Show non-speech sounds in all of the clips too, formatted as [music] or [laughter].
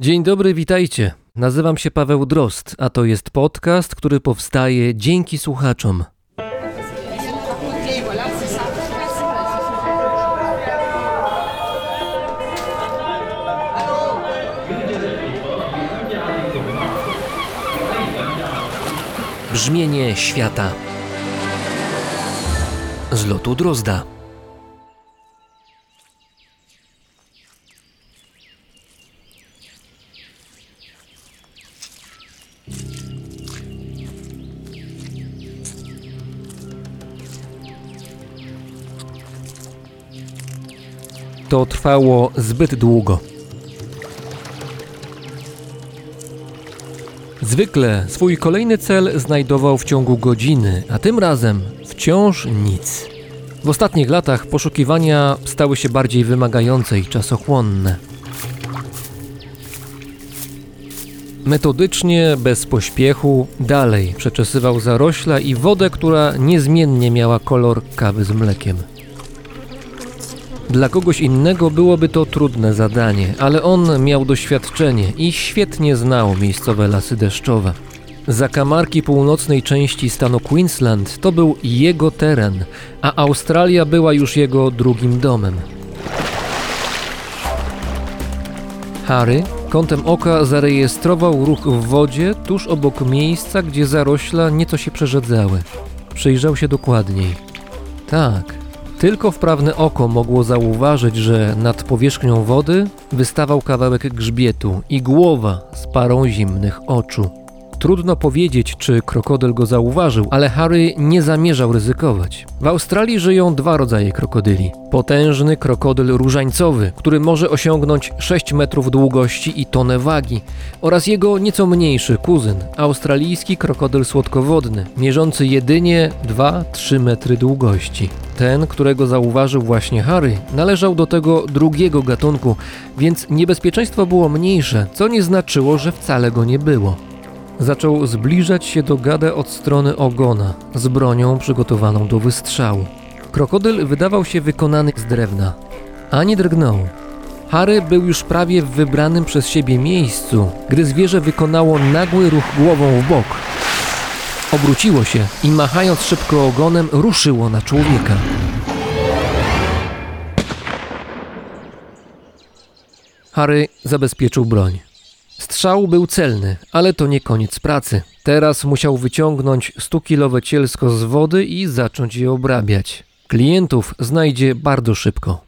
Dzień dobry, witajcie. Nazywam się Paweł Drost, a to jest podcast, który powstaje dzięki słuchaczom. Brzmienie świata z lotu Drozda. To trwało zbyt długo. Zwykle swój kolejny cel znajdował w ciągu godziny, a tym razem wciąż nic. W ostatnich latach poszukiwania stały się bardziej wymagające i czasochłonne. Metodycznie, bez pośpiechu, dalej przeczesywał zarośla i wodę, która niezmiennie miała kolor kawy z mlekiem. Dla kogoś innego byłoby to trudne zadanie, ale on miał doświadczenie i świetnie znał miejscowe lasy deszczowe. Zakamarki północnej części stanu Queensland to był jego teren, a Australia była już jego drugim domem. Harry kątem oka zarejestrował ruch w wodzie tuż obok miejsca, gdzie zarośla nieco się przerzedzały. Przyjrzał się dokładniej. Tak, tylko wprawne oko mogło zauważyć, że nad powierzchnią wody wystawał kawałek grzbietu i głowa z parą zimnych oczu. Trudno powiedzieć, czy krokodyl go zauważył, ale Harry nie zamierzał ryzykować. W Australii żyją dwa rodzaje krokodyli. Potężny krokodyl różańcowy, który może osiągnąć 6 metrów długości i tonę wagi, oraz jego nieco mniejszy kuzyn, australijski krokodyl słodkowodny, mierzący jedynie 2-3 metry długości. Ten, którego zauważył właśnie Harry, należał do tego drugiego gatunku, więc niebezpieczeństwo było mniejsze, co nie znaczyło, że wcale go nie było. Zaczął zbliżać się do gada od strony ogona, z bronią przygotowaną do wystrzału. Krokodyl wydawał się wykonany z drewna. Ani drgnął. Harry był już prawie w wybranym przez siebie miejscu, gdy zwierzę wykonało nagły ruch głową w bok. Obróciło się i machając szybko ogonem ruszyło na człowieka. Harry zabezpieczył broń. Strzał był celny, ale to nie koniec pracy. Teraz musiał wyciągnąć 100-kilowe cielsko z wody i zacząć je obrabiać. Klientów znajdzie bardzo szybko.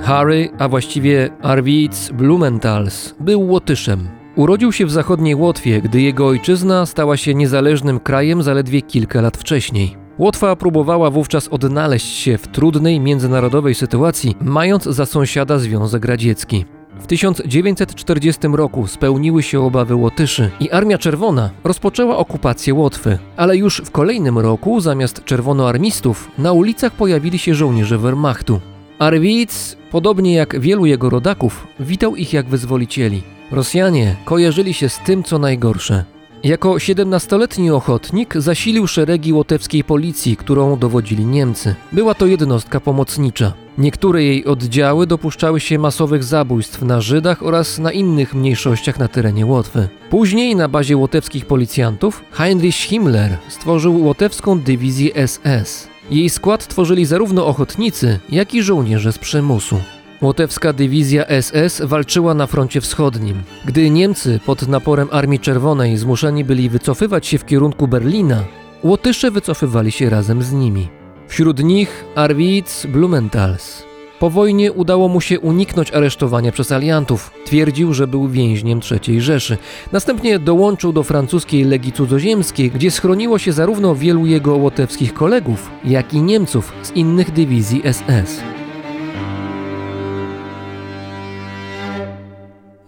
Harry, a właściwie Arvids Blumentals, był Łotyszem. Urodził się w zachodniej Łotwie, gdy jego ojczyzna stała się niezależnym krajem zaledwie kilka lat wcześniej. Łotwa próbowała wówczas odnaleźć się w trudnej międzynarodowej sytuacji, mając za sąsiada Związek Radziecki. W 1940 roku spełniły się obawy Łotyszy i Armia Czerwona rozpoczęła okupację Łotwy, ale już w kolejnym roku zamiast czerwonoarmistów na ulicach pojawili się żołnierze Wehrmachtu. Arwic, podobnie jak wielu jego rodaków, witał ich jak wyzwolicieli. Rosjanie kojarzyli się z tym, co najgorsze. Jako 17-letni ochotnik zasilił szeregi łotewskiej policji, którą dowodzili Niemcy. Była to jednostka pomocnicza. Niektóre jej oddziały dopuszczały się masowych zabójstw na Żydach oraz na innych mniejszościach na terenie Łotwy. Później na bazie łotewskich policjantów Heinrich Himmler stworzył łotewską dywizję SS. Jej skład tworzyli zarówno ochotnicy, jak i żołnierze z przymusu. Łotewska dywizja SS walczyła na froncie wschodnim. Gdy Niemcy pod naporem Armii Czerwonej zmuszeni byli wycofywać się w kierunku Berlina, Łotysze wycofywali się razem z nimi. Wśród nich Arwitz Blumentals. Po wojnie udało mu się uniknąć aresztowania przez aliantów. Twierdził, że był więźniem III Rzeszy. Następnie dołączył do francuskiej Legii Cudzoziemskiej, gdzie schroniło się zarówno wielu jego łotewskich kolegów, jak i Niemców z innych dywizji SS.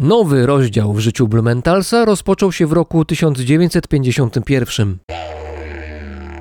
Nowy rozdział w życiu Blumentalsa rozpoczął się w roku 1951.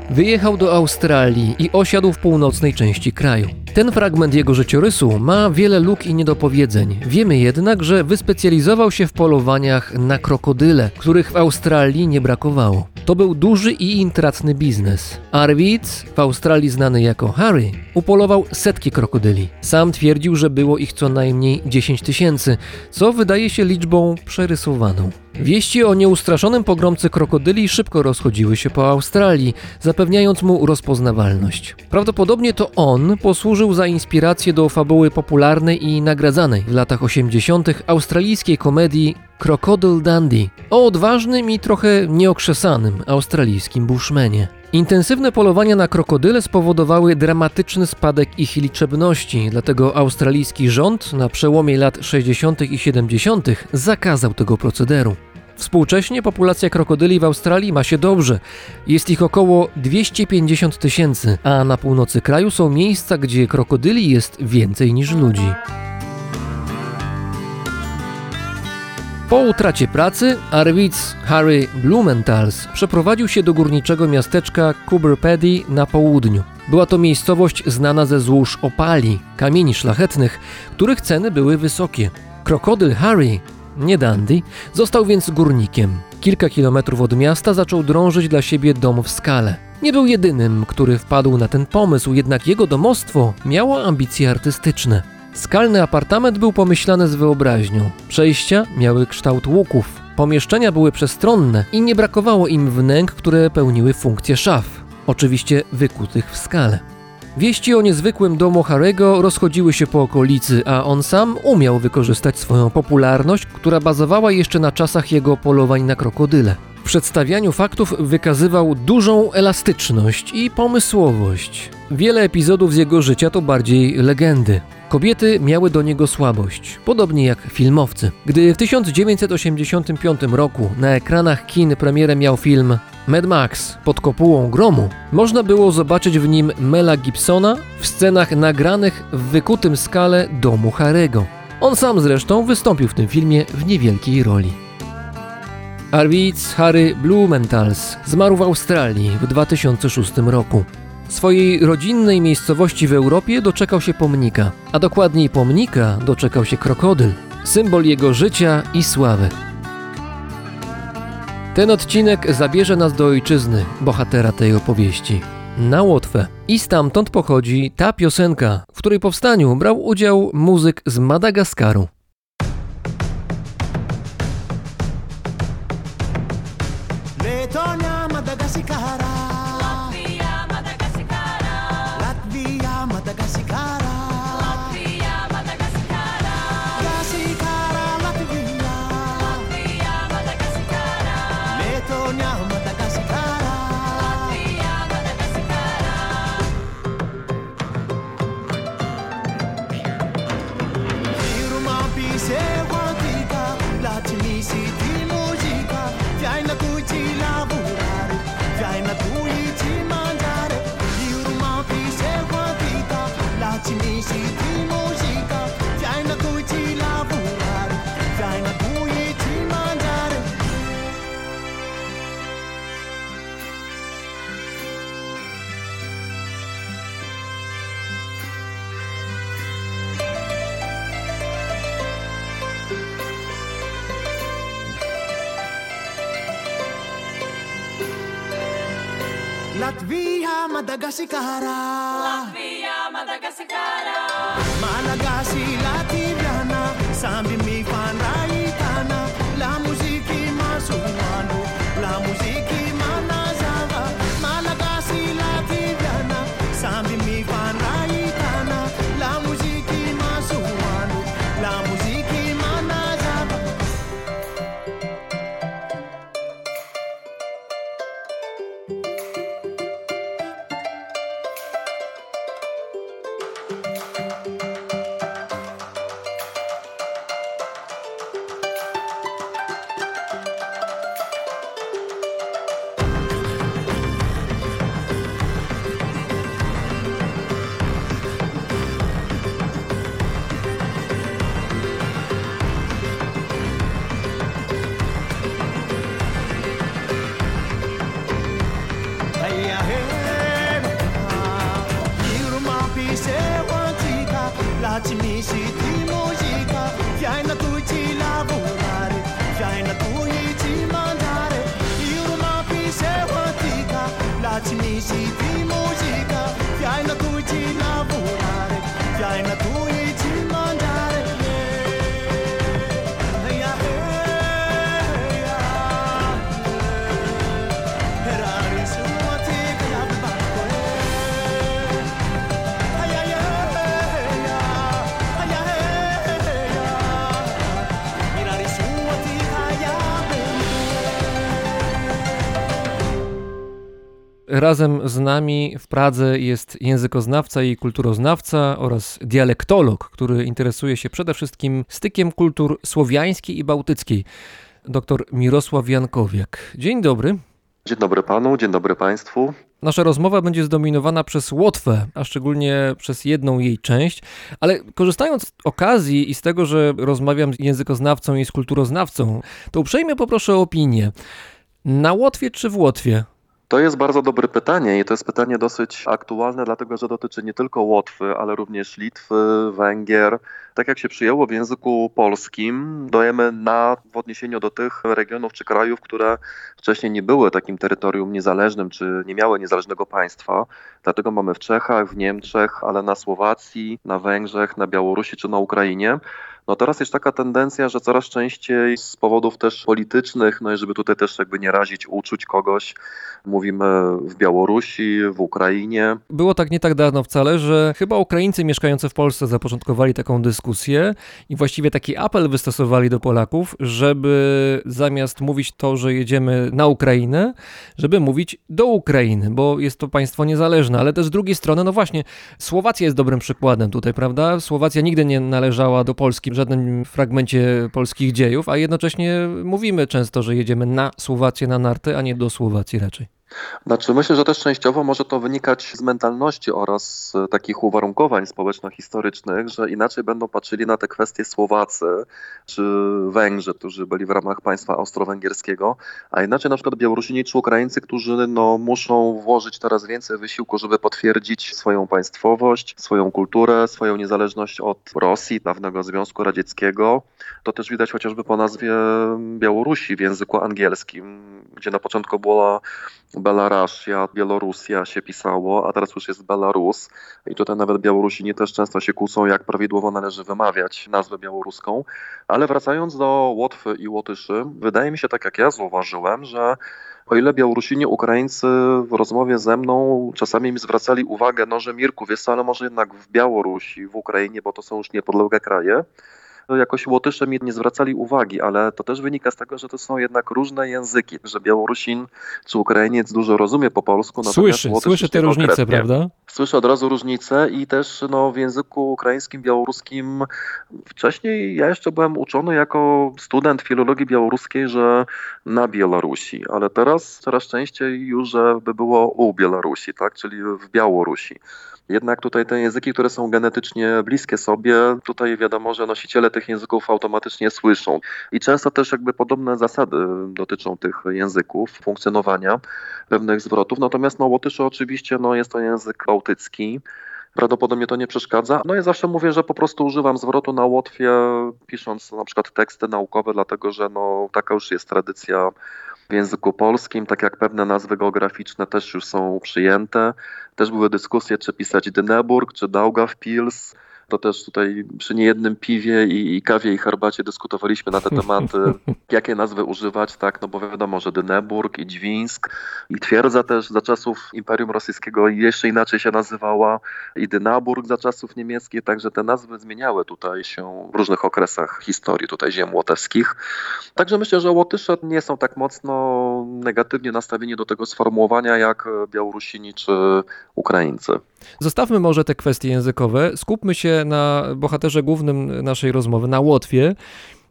Wyjechał do Australii i osiadł w północnej części kraju. Ten fragment jego życiorysu ma wiele luk i niedopowiedzeń. Wiemy jednak, że wyspecjalizował się w polowaniach na krokodyle, których w Australii nie brakowało. To był duży i intratny biznes. Arvid, w Australii znany jako Harry, upolował setki krokodyli. Sam twierdził, że było ich co najmniej 10 tysięcy, co wydaje się liczbą przerysowaną. Wieści o nieustraszonym pogromcy krokodyli szybko rozchodziły się po Australii, zapewniając mu rozpoznawalność. Prawdopodobnie to on posłużył za inspirację do fabuły popularnej i nagradzanej w latach 80. australijskiej komedii Crocodile Dundee o odważnym i trochę nieokrzesanym australijskim bushmanie. Intensywne polowania na krokodyle spowodowały dramatyczny spadek ich liczebności, dlatego australijski rząd na przełomie lat 60. i 70. zakazał tego procederu. Współcześnie populacja krokodyli w Australii ma się dobrze. Jest ich około 250 tysięcy, a na północy kraju są miejsca, gdzie krokodyli jest więcej niż ludzi. Po utracie pracy Arvids Harry Blumentals przeprowadził się do górniczego miasteczka Coober Pedy na południu. Była to miejscowość znana ze złóż opali, kamieni szlachetnych, których ceny były wysokie. Krokodyl Harry, nie Dandy, został więc górnikiem. Kilka kilometrów od miasta zaczął drążyć dla siebie dom w skale. Nie był jedynym, który wpadł na ten pomysł, jednak jego domostwo miało ambicje artystyczne. Skalny apartament był pomyślany z wyobraźnią. Przejścia miały kształt łuków. Pomieszczenia były przestronne i nie brakowało im wnęk, które pełniły funkcję szaf, oczywiście wykutych w skale. Wieści o niezwykłym domu Harego rozchodziły się po okolicy, a on sam umiał wykorzystać swoją popularność, która bazowała jeszcze na czasach jego polowań na krokodyle. W przedstawianiu faktów wykazywał dużą elastyczność i pomysłowość. Wiele epizodów z jego życia to bardziej legendy. Kobiety miały do niego słabość, podobnie jak filmowcy. Gdy w 1985 roku na ekranach kin premierę miał film Mad Max pod kopułą gromu, można było zobaczyć w nim Mela Gibsona w scenach nagranych w wykutym skale domu Harego. On sam zresztą wystąpił w tym filmie w niewielkiej roli. Arvids Harry Blumentals zmarł w Australii w 2006 roku. Swojej rodzinnej miejscowości w Europie doczekał się pomnika, a dokładniej pomnika doczekał się krokodyl, symbol jego życia i sławy. Ten odcinek zabierze nas do ojczyzny bohatera tej opowieści, na Łotwę. I stamtąd pochodzi ta piosenka, w której powstaniu brał udział muzyk z Madagaskaru. Latvija, Madagasikara. Latvija, Madagasikara. Razem z nami w Pradze jest językoznawca i kulturoznawca oraz dialektolog, który interesuje się przede wszystkim stykiem kultur słowiańskiej i bałtyckiej. Dr Mirosław Jankowiak. Dzień dobry. Dzień dobry panu, dzień dobry państwu. Nasza rozmowa będzie zdominowana przez Łotwę, a szczególnie przez jedną jej część, ale korzystając z okazji i z tego, że rozmawiam z językoznawcą i z kulturoznawcą, to uprzejmie poproszę o opinię. Na Łotwie czy w Łotwie? To jest bardzo dobre pytanie i to jest pytanie dosyć aktualne, dlatego że dotyczy nie tylko Łotwy, ale również Litwy, Węgier. Tak jak się przyjęło w języku polskim, dajemy na w odniesieniu do tych regionów czy krajów, które wcześniej nie były takim terytorium niezależnym, czy nie miały niezależnego państwa. Dlatego mamy w Czechach, w Niemczech, ale na Słowacji, na Węgrzech, na Białorusi czy na Ukrainie. No teraz jest taka tendencja, że coraz częściej z powodów też politycznych, no i żeby tutaj też jakby nie razić uczuć kogoś, mówimy w Białorusi, w Ukrainie. Było tak nie tak dawno wcale, że chyba Ukraińcy mieszkający w Polsce zapoczątkowali taką dyskusję i właściwie taki apel wystosowali do Polaków, żeby zamiast mówić to, że jedziemy na Ukrainę, żeby mówić do Ukrainy, bo jest to państwo niezależne, ale też z drugiej strony, no właśnie, Słowacja jest dobrym przykładem tutaj, prawda? Słowacja nigdy nie należała do Polski w żadnym fragmencie polskich dziejów, a jednocześnie mówimy często, że jedziemy na Słowację, na narty, a nie do Słowacji raczej. Znaczy myślę, że też częściowo może to wynikać z mentalności oraz e, takich uwarunkowań społeczno-historycznych, że inaczej będą patrzyli na te kwestie Słowacy czy Węgrzy, którzy byli w ramach państwa austro-węgierskiego, a inaczej na przykład Białorusini czy Ukraińcy, którzy no, muszą włożyć teraz więcej wysiłku, żeby potwierdzić swoją państwowość, swoją kulturę, swoją niezależność od Rosji, dawnego Związku Radzieckiego. To też widać chociażby po nazwie Białorusi w języku angielskim, gdzie na początku była Belarusja, Bielorusja się pisało, a teraz już jest Belarus. I tutaj nawet Białorusini też często się kłócą, jak prawidłowo należy wymawiać nazwę białoruską. Ale wracając do Łotwy i Łotyszy, wydaje mi się, tak jak ja zauważyłem, że o ile Białorusini, Ukraińcy w rozmowie ze mną czasami mi zwracali uwagę, no że Mirku, wiesz ale może jednak w Białorusi, w Ukrainie, bo to są już niepodległe kraje, jakoś Łotysze mi nie zwracali uwagi, ale to też wynika z tego, że to są jednak różne języki, że Białorusin czy Ukrainiec dużo rozumie po polsku. Słyszy, Łotysz słyszy te różnice, konkretnie. prawda? Słyszę od razu różnice i też no, w języku ukraińskim, białoruskim wcześniej ja jeszcze byłem uczony jako student filologii białoruskiej, że na Białorusi, ale teraz coraz częściej już, żeby było u Białorusi, tak, czyli w Białorusi. Jednak tutaj te języki, które są genetycznie bliskie sobie, tutaj wiadomo, że nosiciele tych języków automatycznie słyszą. I często też jakby podobne zasady dotyczą tych języków, funkcjonowania pewnych zwrotów. Natomiast no, Łotysze oczywiście no, jest to język bałtycki. Prawdopodobnie to nie przeszkadza. No i zawsze mówię, że po prostu używam zwrotu na Łotwie, pisząc na przykład teksty naukowe, dlatego że no, taka już jest tradycja w języku polskim, tak jak pewne nazwy geograficzne też już są przyjęte. Też były dyskusje, czy pisać Dyneburg, czy Daugavpils. To też tutaj przy niejednym piwie i, i kawie i herbacie dyskutowaliśmy na te [laughs] tematy, jakie nazwy używać, tak, no bo wiadomo, że Dyneburg i Dźwińsk i twierdza też za czasów Imperium Rosyjskiego jeszcze inaczej się nazywała i Dynaburg za czasów niemieckich, także te nazwy zmieniały tutaj się w różnych okresach historii tutaj ziem łotewskich. Także myślę, że Łotysze nie są tak mocno negatywnie nastawieni do tego sformułowania jak Białorusini czy Ukraińcy. Zostawmy może te kwestie językowe, skupmy się na bohaterze głównym naszej rozmowy, na Łotwie.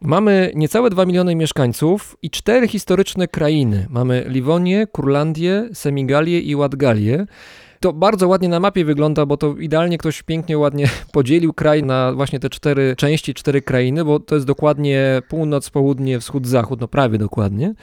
Mamy niecałe 2 miliony mieszkańców i cztery historyczne krainy. Mamy Liwonię, Kurlandię, Semigalię i Ładgalię. To bardzo ładnie na mapie wygląda, bo to idealnie ktoś pięknie, ładnie [laughs] podzielił kraj na właśnie te cztery części, cztery krainy, bo to jest dokładnie północ, południe, wschód, zachód, no prawie dokładnie.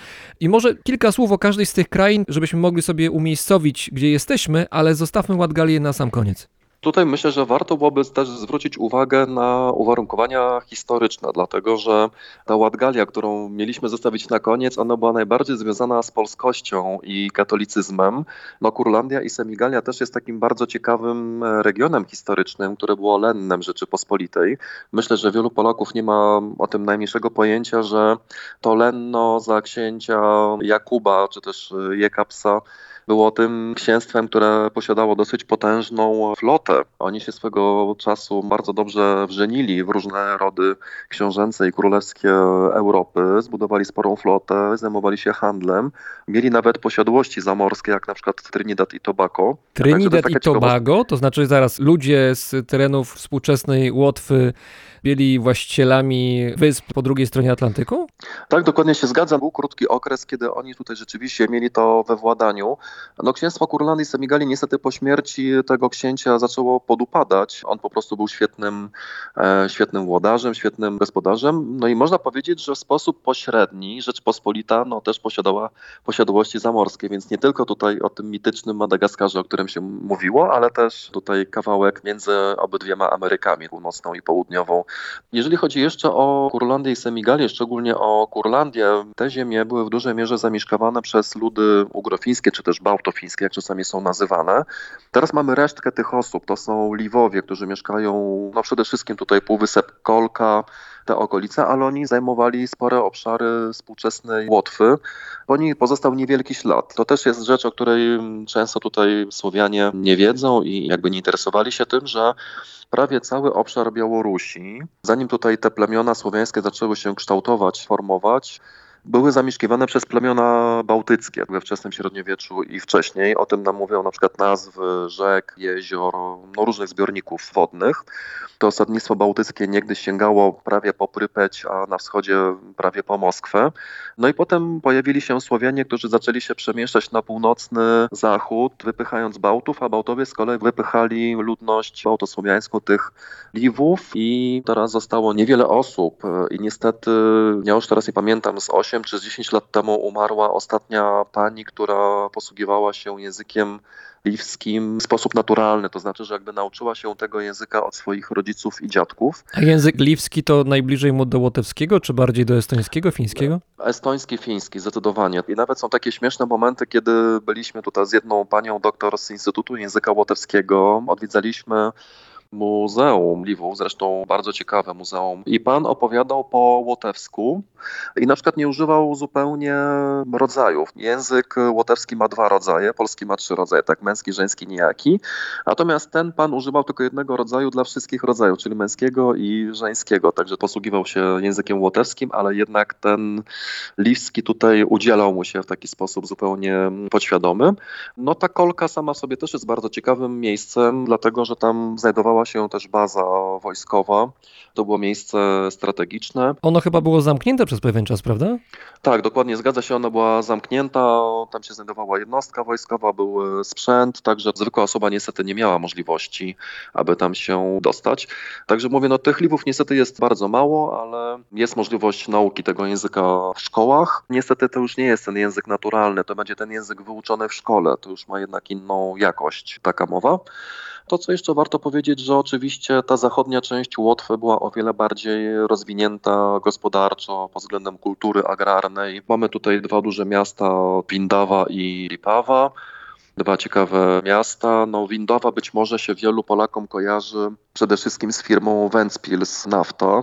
I może kilka słów o każdej z tych krain, żebyśmy mogli sobie umiejscowić, gdzie jesteśmy, ale zostawmy Ładgalię na sam koniec. Tutaj myślę, że warto byłoby też zwrócić uwagę na uwarunkowania historyczne, dlatego że ta Ładgalia, którą mieliśmy zostawić na koniec, ona była najbardziej związana z polskością i katolicyzmem. No Kurlandia i Semigalia też jest takim bardzo ciekawym e, regionem historycznym, które było lennem Rzeczypospolitej. Myślę, że wielu Polaków nie ma o tym najmniejszego pojęcia, że to lenno za księcia Jakuba, czy też e, Jekapsa, było tym księstwem, które posiadało dosyć potężną flotę. Oni się swego czasu bardzo dobrze wżenili w różne rody książęce i królewskie Europy, zbudowali sporą flotę, zajmowali się handlem, mieli nawet posiadłości zamorskie, jak na przykład Trinidad i Tobago. Trinidad i. Tobago, to znaczy zaraz ludzie z terenów współczesnej Łotwy byli właścicielami wysp po drugiej stronie Atlantyku? Tak, dokładnie się zgadzam. Był krótki okres, kiedy oni tutaj rzeczywiście mieli to we władaniu. No, księstwo Kurlandy i Semigali niestety po śmierci tego księcia zaczęło podupadać. On po prostu był świetnym, e, świetnym włodarzem, świetnym gospodarzem. No i można powiedzieć, że w sposób pośredni Rzeczpospolita no, też posiadała posiadłości zamorskie, więc nie tylko tutaj o tym mitycznym Madagaskarze, o którym się mówiło, ale też tutaj kawałek między obydwiema Amerykami, północną i południową. Jeżeli chodzi jeszcze o Kurlandię i Semigalię, szczególnie o Kurlandię, te ziemie były w dużej mierze zamieszkiwane przez ludy ugrofińskie, czy też bałtofińskie, jak czasami są nazywane. Teraz mamy resztkę tych osób, to są Liwowie, którzy mieszkają no przede wszystkim tutaj półwysep Kolka, te okolice, ale oni zajmowali spore obszary współczesnej Łotwy. Po nich pozostał niewielki ślad. To też jest rzecz, o której często tutaj Słowianie nie wiedzą i jakby nie interesowali się tym, że prawie cały obszar Białorusi, zanim tutaj te plemiona słowiańskie zaczęły się kształtować, formować, były zamieszkiwane przez plemiona bałtyckie we wczesnym średniowieczu i wcześniej. O tym nam mówią na przykład nazwy rzek, jezior, no różnych zbiorników wodnych. To osadnictwo bałtyckie niegdyś sięgało prawie po Prypeć, a na wschodzie prawie po Moskwę. No i potem pojawili się Słowianie, którzy zaczęli się przemieszczać na północny zachód, wypychając Bałtów, a Bałtowie z kolei wypychali ludność bałtosłowiańską tych Liwów i teraz zostało niewiele osób i niestety, ja już teraz nie pamiętam, z 8 czy z 10 lat temu umarła ostatnia pani, która posługiwała się językiem liwskim w sposób naturalny, to znaczy, że jakby nauczyła się tego języka od swoich rodziców i dziadków. A język liwski to najbliżej mu do łotewskiego, czy bardziej do estońskiego, fińskiego? Estoński, fiński, zdecydowanie. I nawet są takie śmieszne momenty, kiedy byliśmy tutaj z jedną panią doktor z Instytutu Języka Łotewskiego, odwiedzaliśmy Muzeum Liwów, zresztą bardzo ciekawe muzeum. I pan opowiadał po łotewsku i na przykład nie używał zupełnie rodzajów. Język łotewski ma dwa rodzaje, polski ma trzy rodzaje, tak męski, żeński, nijaki. Natomiast ten pan używał tylko jednego rodzaju dla wszystkich rodzajów, czyli męskiego i żeńskiego. Także posługiwał się językiem łotewskim, ale jednak ten liwski tutaj udzielał mu się w taki sposób zupełnie podświadomy. No ta kolka sama sobie też jest bardzo ciekawym miejscem, dlatego że tam znajdowała się też baza wojskowa. To było miejsce strategiczne. Ono chyba było zamknięte przez pewien czas, prawda? Tak, dokładnie, zgadza się, ona była zamknięta, tam się znajdowała jednostka wojskowa, był e, sprzęt, także zwykła osoba niestety nie miała możliwości, aby tam się dostać. Także mówię, no tych Liwów niestety jest bardzo mało, ale jest możliwość nauki tego języka w szkołach. Niestety to już nie jest ten język naturalny, to będzie ten język wyuczony w szkole, to już ma jednak inną jakość taka mowa. To, co jeszcze warto powiedzieć, że oczywiście ta zachodnia część Łotwy była o wiele bardziej rozwinięta gospodarczo pod względem kultury agrarnej. Mamy tutaj dwa duże miasta, Windawa i Lipawa. Dwa ciekawe miasta. No, Windowa być może się wielu Polakom kojarzy przede wszystkim z firmą Ventspils Nafta.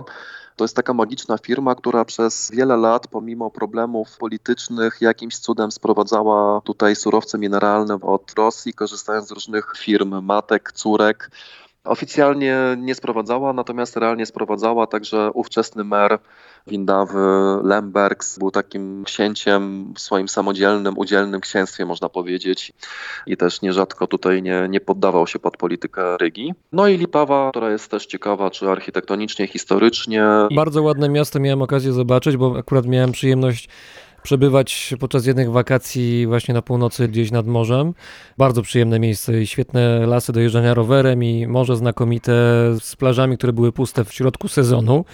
To jest taka magiczna firma, która przez wiele lat, pomimo problemów politycznych, jakimś cudem sprowadzała tutaj surowce mineralne od Rosji, korzystając z różnych firm, matek, córek. Oficjalnie nie sprowadzała, natomiast realnie sprowadzała, także ówczesny mer Windawy, Lembergs, był takim księciem w swoim samodzielnym, udzielnym księstwie, można powiedzieć. I też nierzadko tutaj nie, nie poddawał się pod politykę Rygi. No i Lipawa, która jest też ciekawa, czy architektonicznie, historycznie. Bardzo ładne miasto miałem okazję zobaczyć, bo akurat miałem przyjemność przebywać podczas jednych wakacji właśnie na północy gdzieś nad morzem. Bardzo przyjemne miejsce i świetne lasy do jeżdżania rowerem i morze znakomite z plażami, które były puste w środku sezonu.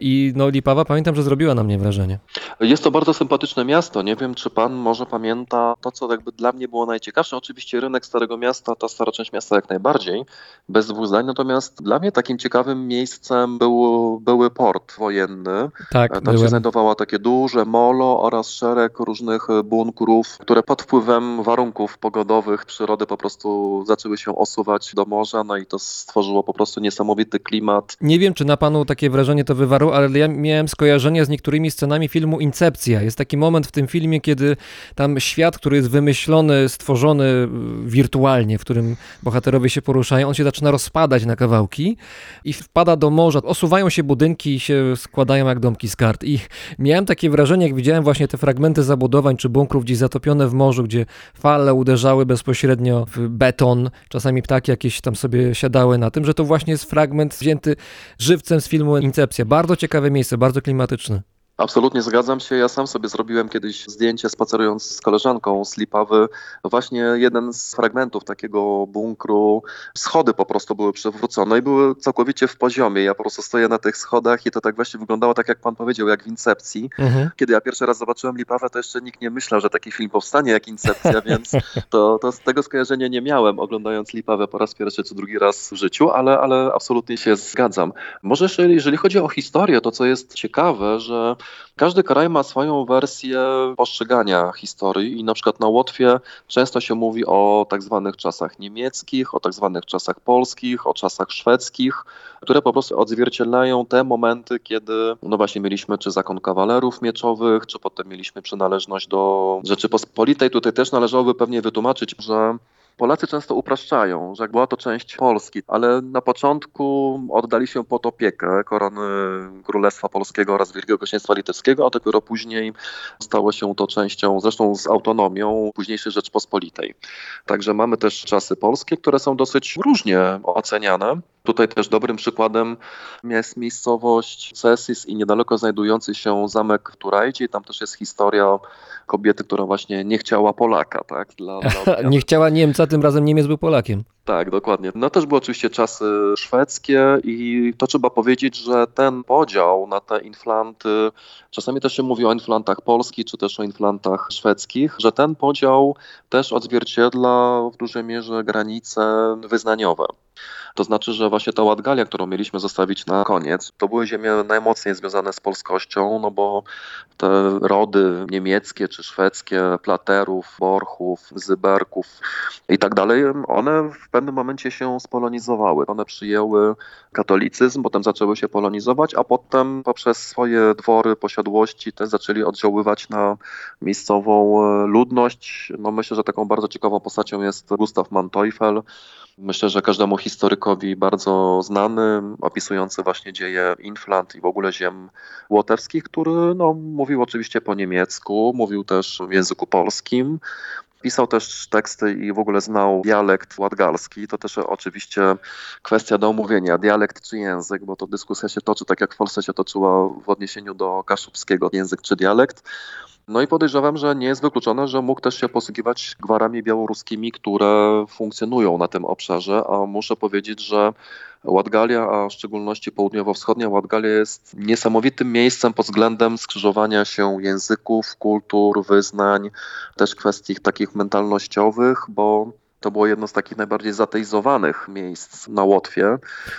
I no Lipawa pamiętam, że zrobiła na mnie wrażenie. Jest to bardzo sympatyczne miasto. Nie wiem, czy pan może pamięta to, co jakby dla mnie było najciekawsze. Oczywiście rynek Starego Miasta, ta stara część miasta jak najbardziej, bez dwóch zdań. Natomiast dla mnie takim ciekawym miejscem był, były port wojenny. Tak, Tam się byłem. znajdowało takie duże molo oraz szereg różnych e, bunkrów, które pod wpływem warunków pogodowych przyrody po prostu zaczęły się osuwać do morza, no i to stworzyło po prostu niesamowity klimat. Nie wiem, czy na panu takie wrażenie to wywarło, ale ja miałem skojarzenia z niektórymi scenami filmu Incepcja. Jest taki moment w tym filmie, kiedy tam świat, który jest wymyślony, stworzony y, wirtualnie, w którym bohaterowie się poruszają, on się zaczyna rozpadać na kawałki i wpada do morza. Osuwają się budynki i się składają jak domki z kart. I miałem takie wrażenie, jak widziałem właśnie te fragmenty zabudowań czy bunkrów gdzieś zatopione w morzu, gdzie fale uderzały bezpośrednio w beton, czasami ptaki jakieś tam sobie siadały na tym, że to właśnie jest fragment wzięty żywcem z filmu Incepcja. Bardzo ciekawe miejsce, bardzo klimatyczne. Absolutnie zgadzam się. Ja sam sobie zrobiłem kiedyś zdjęcie spacerując z koleżanką z Lipawy. Właśnie jeden z fragmentów takiego bunkru. Schody po prostu były przewrócone i były całkowicie w poziomie. Ja po prostu stoję na tych schodach i to tak właśnie wyglądało tak, jak pan powiedział, jak w Incepcji. Kiedy ja pierwszy raz zobaczyłem Lipawę, to jeszcze nikt nie myślał, że taki film powstanie jak Incepcja, [laughs] więc to, to z tego skojarzenia nie miałem, oglądając Lipawę po raz pierwszy czy drugi raz w życiu, ale, ale absolutnie się zgadzam. Może jeżeli chodzi o historię, to co jest ciekawe, że każdy kraj ma swoją wersję postrzegania historii i na przykład na Łotwie często się mówi o tak zwanych czasach niemieckich, o tak zwanych czasach polskich, o czasach szwedzkich, które po prostu odzwierciedlają te momenty, kiedy no właśnie mieliśmy czy zakon kawalerów mieczowych, czy potem mieliśmy przynależność do Rzeczypospolitej. Tutaj też należałoby pewnie wytłumaczyć, że Polacy często upraszczają, że była to część Polski, ale na początku oddali się pod opiekę korony Królestwa Polskiego oraz Wielkiego Księstwa Litewskiego, a dopiero później stało się to częścią, zresztą z autonomią późniejszej Rzeczpospolitej. Także mamy też czasy polskie, które są dosyć różnie oceniane. Tutaj też dobrym przykładem jest miejscowość Cesis i niedaleko znajdujący się zamek w Turajdzie. Tam też jest historia kobiety, która właśnie nie chciała Polaka, tak? Dla, dla. [laughs] Nie chciała Niemca, tym razem Niemiec był Polakiem. Tak, dokładnie. No też były oczywiście czasy szwedzkie i to trzeba powiedzieć, że ten podział na te inflanty, czasami też się mówi o inflantach polskich, czy też o inflantach szwedzkich, że ten podział też odzwierciedla w dużej mierze granice wyznaniowe. To znaczy, że właśnie ta Ładgalia, którą mieliśmy zostawić na koniec, to były ziemie najmocniej związane z polskością, no bo te rody niemieckie czy szwedzkie, Platerów, Borchów, Zyberków i tak dalej, one w pewnym momencie się spolonizowały. One przyjęły katolicyzm, potem zaczęły się polonizować, a potem poprzez swoje dwory, posiadłości też zaczęli oddziaływać na miejscową ludność. No myślę, że taką bardzo ciekawą postacią jest Gustav Manteuffel, Myślę, że każdemu historykowi bardzo znany, opisujący właśnie dzieje Inflant i w ogóle ziem łotewskich, który no, mówił oczywiście po niemiecku, mówił też w języku polskim. Pisał też teksty i w ogóle znał dialekt ładgalski. To też oczywiście kwestia do omówienia, dialekt czy język, bo to dyskusja się toczy tak jak w Polsce się toczyła w odniesieniu do kaszubskiego, język czy dialekt. No i podejrzewam, że nie jest wykluczone, że mógł też się posługiwać gwarami białoruskimi, które funkcjonują na tym obszarze, a muszę powiedzieć, że Ładgalia, a w szczególności południowo-wschodnia Ładgalia jest niesamowitym miejscem pod względem skrzyżowania się języków, kultur, wyznań, też kwestii takich mentalnościowych, bo to było jedno z takich najbardziej zateizowanych miejsc na Łotwie.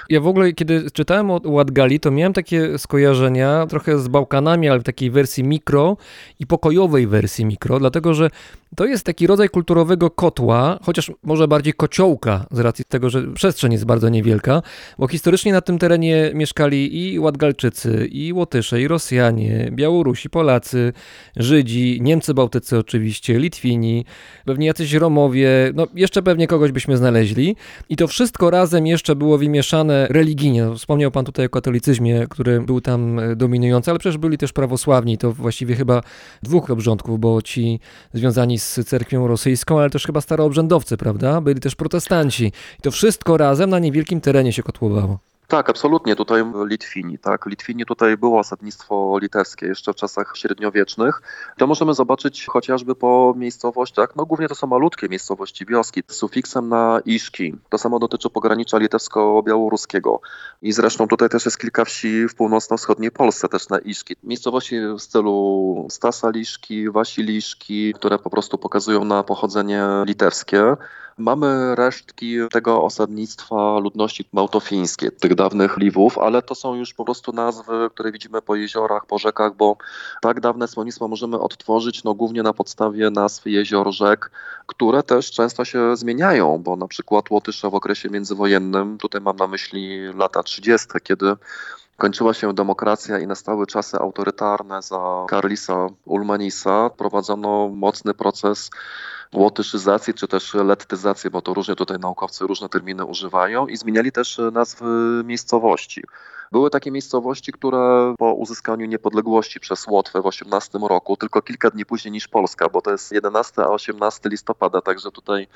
Ja w ogóle, kiedy czytałem o Ładgali, to miałem takie skojarzenia trochę z Bałkanami, ale w takiej wersji mikro i pokojowej wersji mikro, dlatego że to jest taki rodzaj kulturowego kotła, chociaż może bardziej kociołka, z racji tego, że przestrzeń jest bardzo niewielka, bo historycznie na tym terenie mieszkali i Ładgalczycy, i Łotysze, i Rosjanie, Białorusi, Polacy, Żydzi, Niemcy Bałtycy oczywiście, Litwini, pewnie jacyś Romowie, no jeszcze pewnie kogoś byśmy znaleźli. I to wszystko razem jeszcze było wymieszane religijnie. Wspomniał pan tutaj o katolicyzmie, który był tam e, dominujący, ale przecież byli też prawosławni. To właściwie chyba dwóch obrządków, bo ci związani z cerkwią rosyjską, ale też chyba staroobrzędowcy, prawda? Byli też protestanci. I to wszystko razem na niewielkim terenie się kotłowało. Tak, absolutnie. Tutaj Litwini, tak. Litwini tutaj było osadnictwo litewskie jeszcze w czasach średniowiecznych. To możemy zobaczyć chociażby po miejscowościach, no głównie to są malutkie miejscowości, wioski, z sufiksem na iszki. To samo dotyczy pogranicza litewsko-białoruskiego. I zresztą tutaj też jest kilka wsi w północno-wschodniej Polsce też na iszki. Miejscowości w stylu Stasa Liszki, Wasi Liszki, które po prostu pokazują na pochodzenie litewskie. Mamy resztki tego osadnictwa ludności małtofińskiej, tych dawnych Liwów, ale to są już po prostu nazwy, które widzimy po jeziorach, po rzekach, bo tak dawne słownictwo możemy odtworzyć no, głównie na podstawie nazw jezior, rzek, które też często się zmieniają, bo na przykład Łotysze w okresie międzywojennym, tutaj mam na myśli lata 30., kiedy kończyła się demokracja i nastały czasy autorytarne za Karlisa Ulmanisa, prowadzono mocny proces łotyszyzacji czy też lettyzacji, bo to różnie tutaj naukowcy różne terminy używają i zmieniali też nazwy miejscowości. Były takie miejscowości, które po uzyskaniu niepodległości przez Łotwę w 18 roku, tylko kilka dni później niż Polska, bo to jest 11 a 18 listopada, także tutaj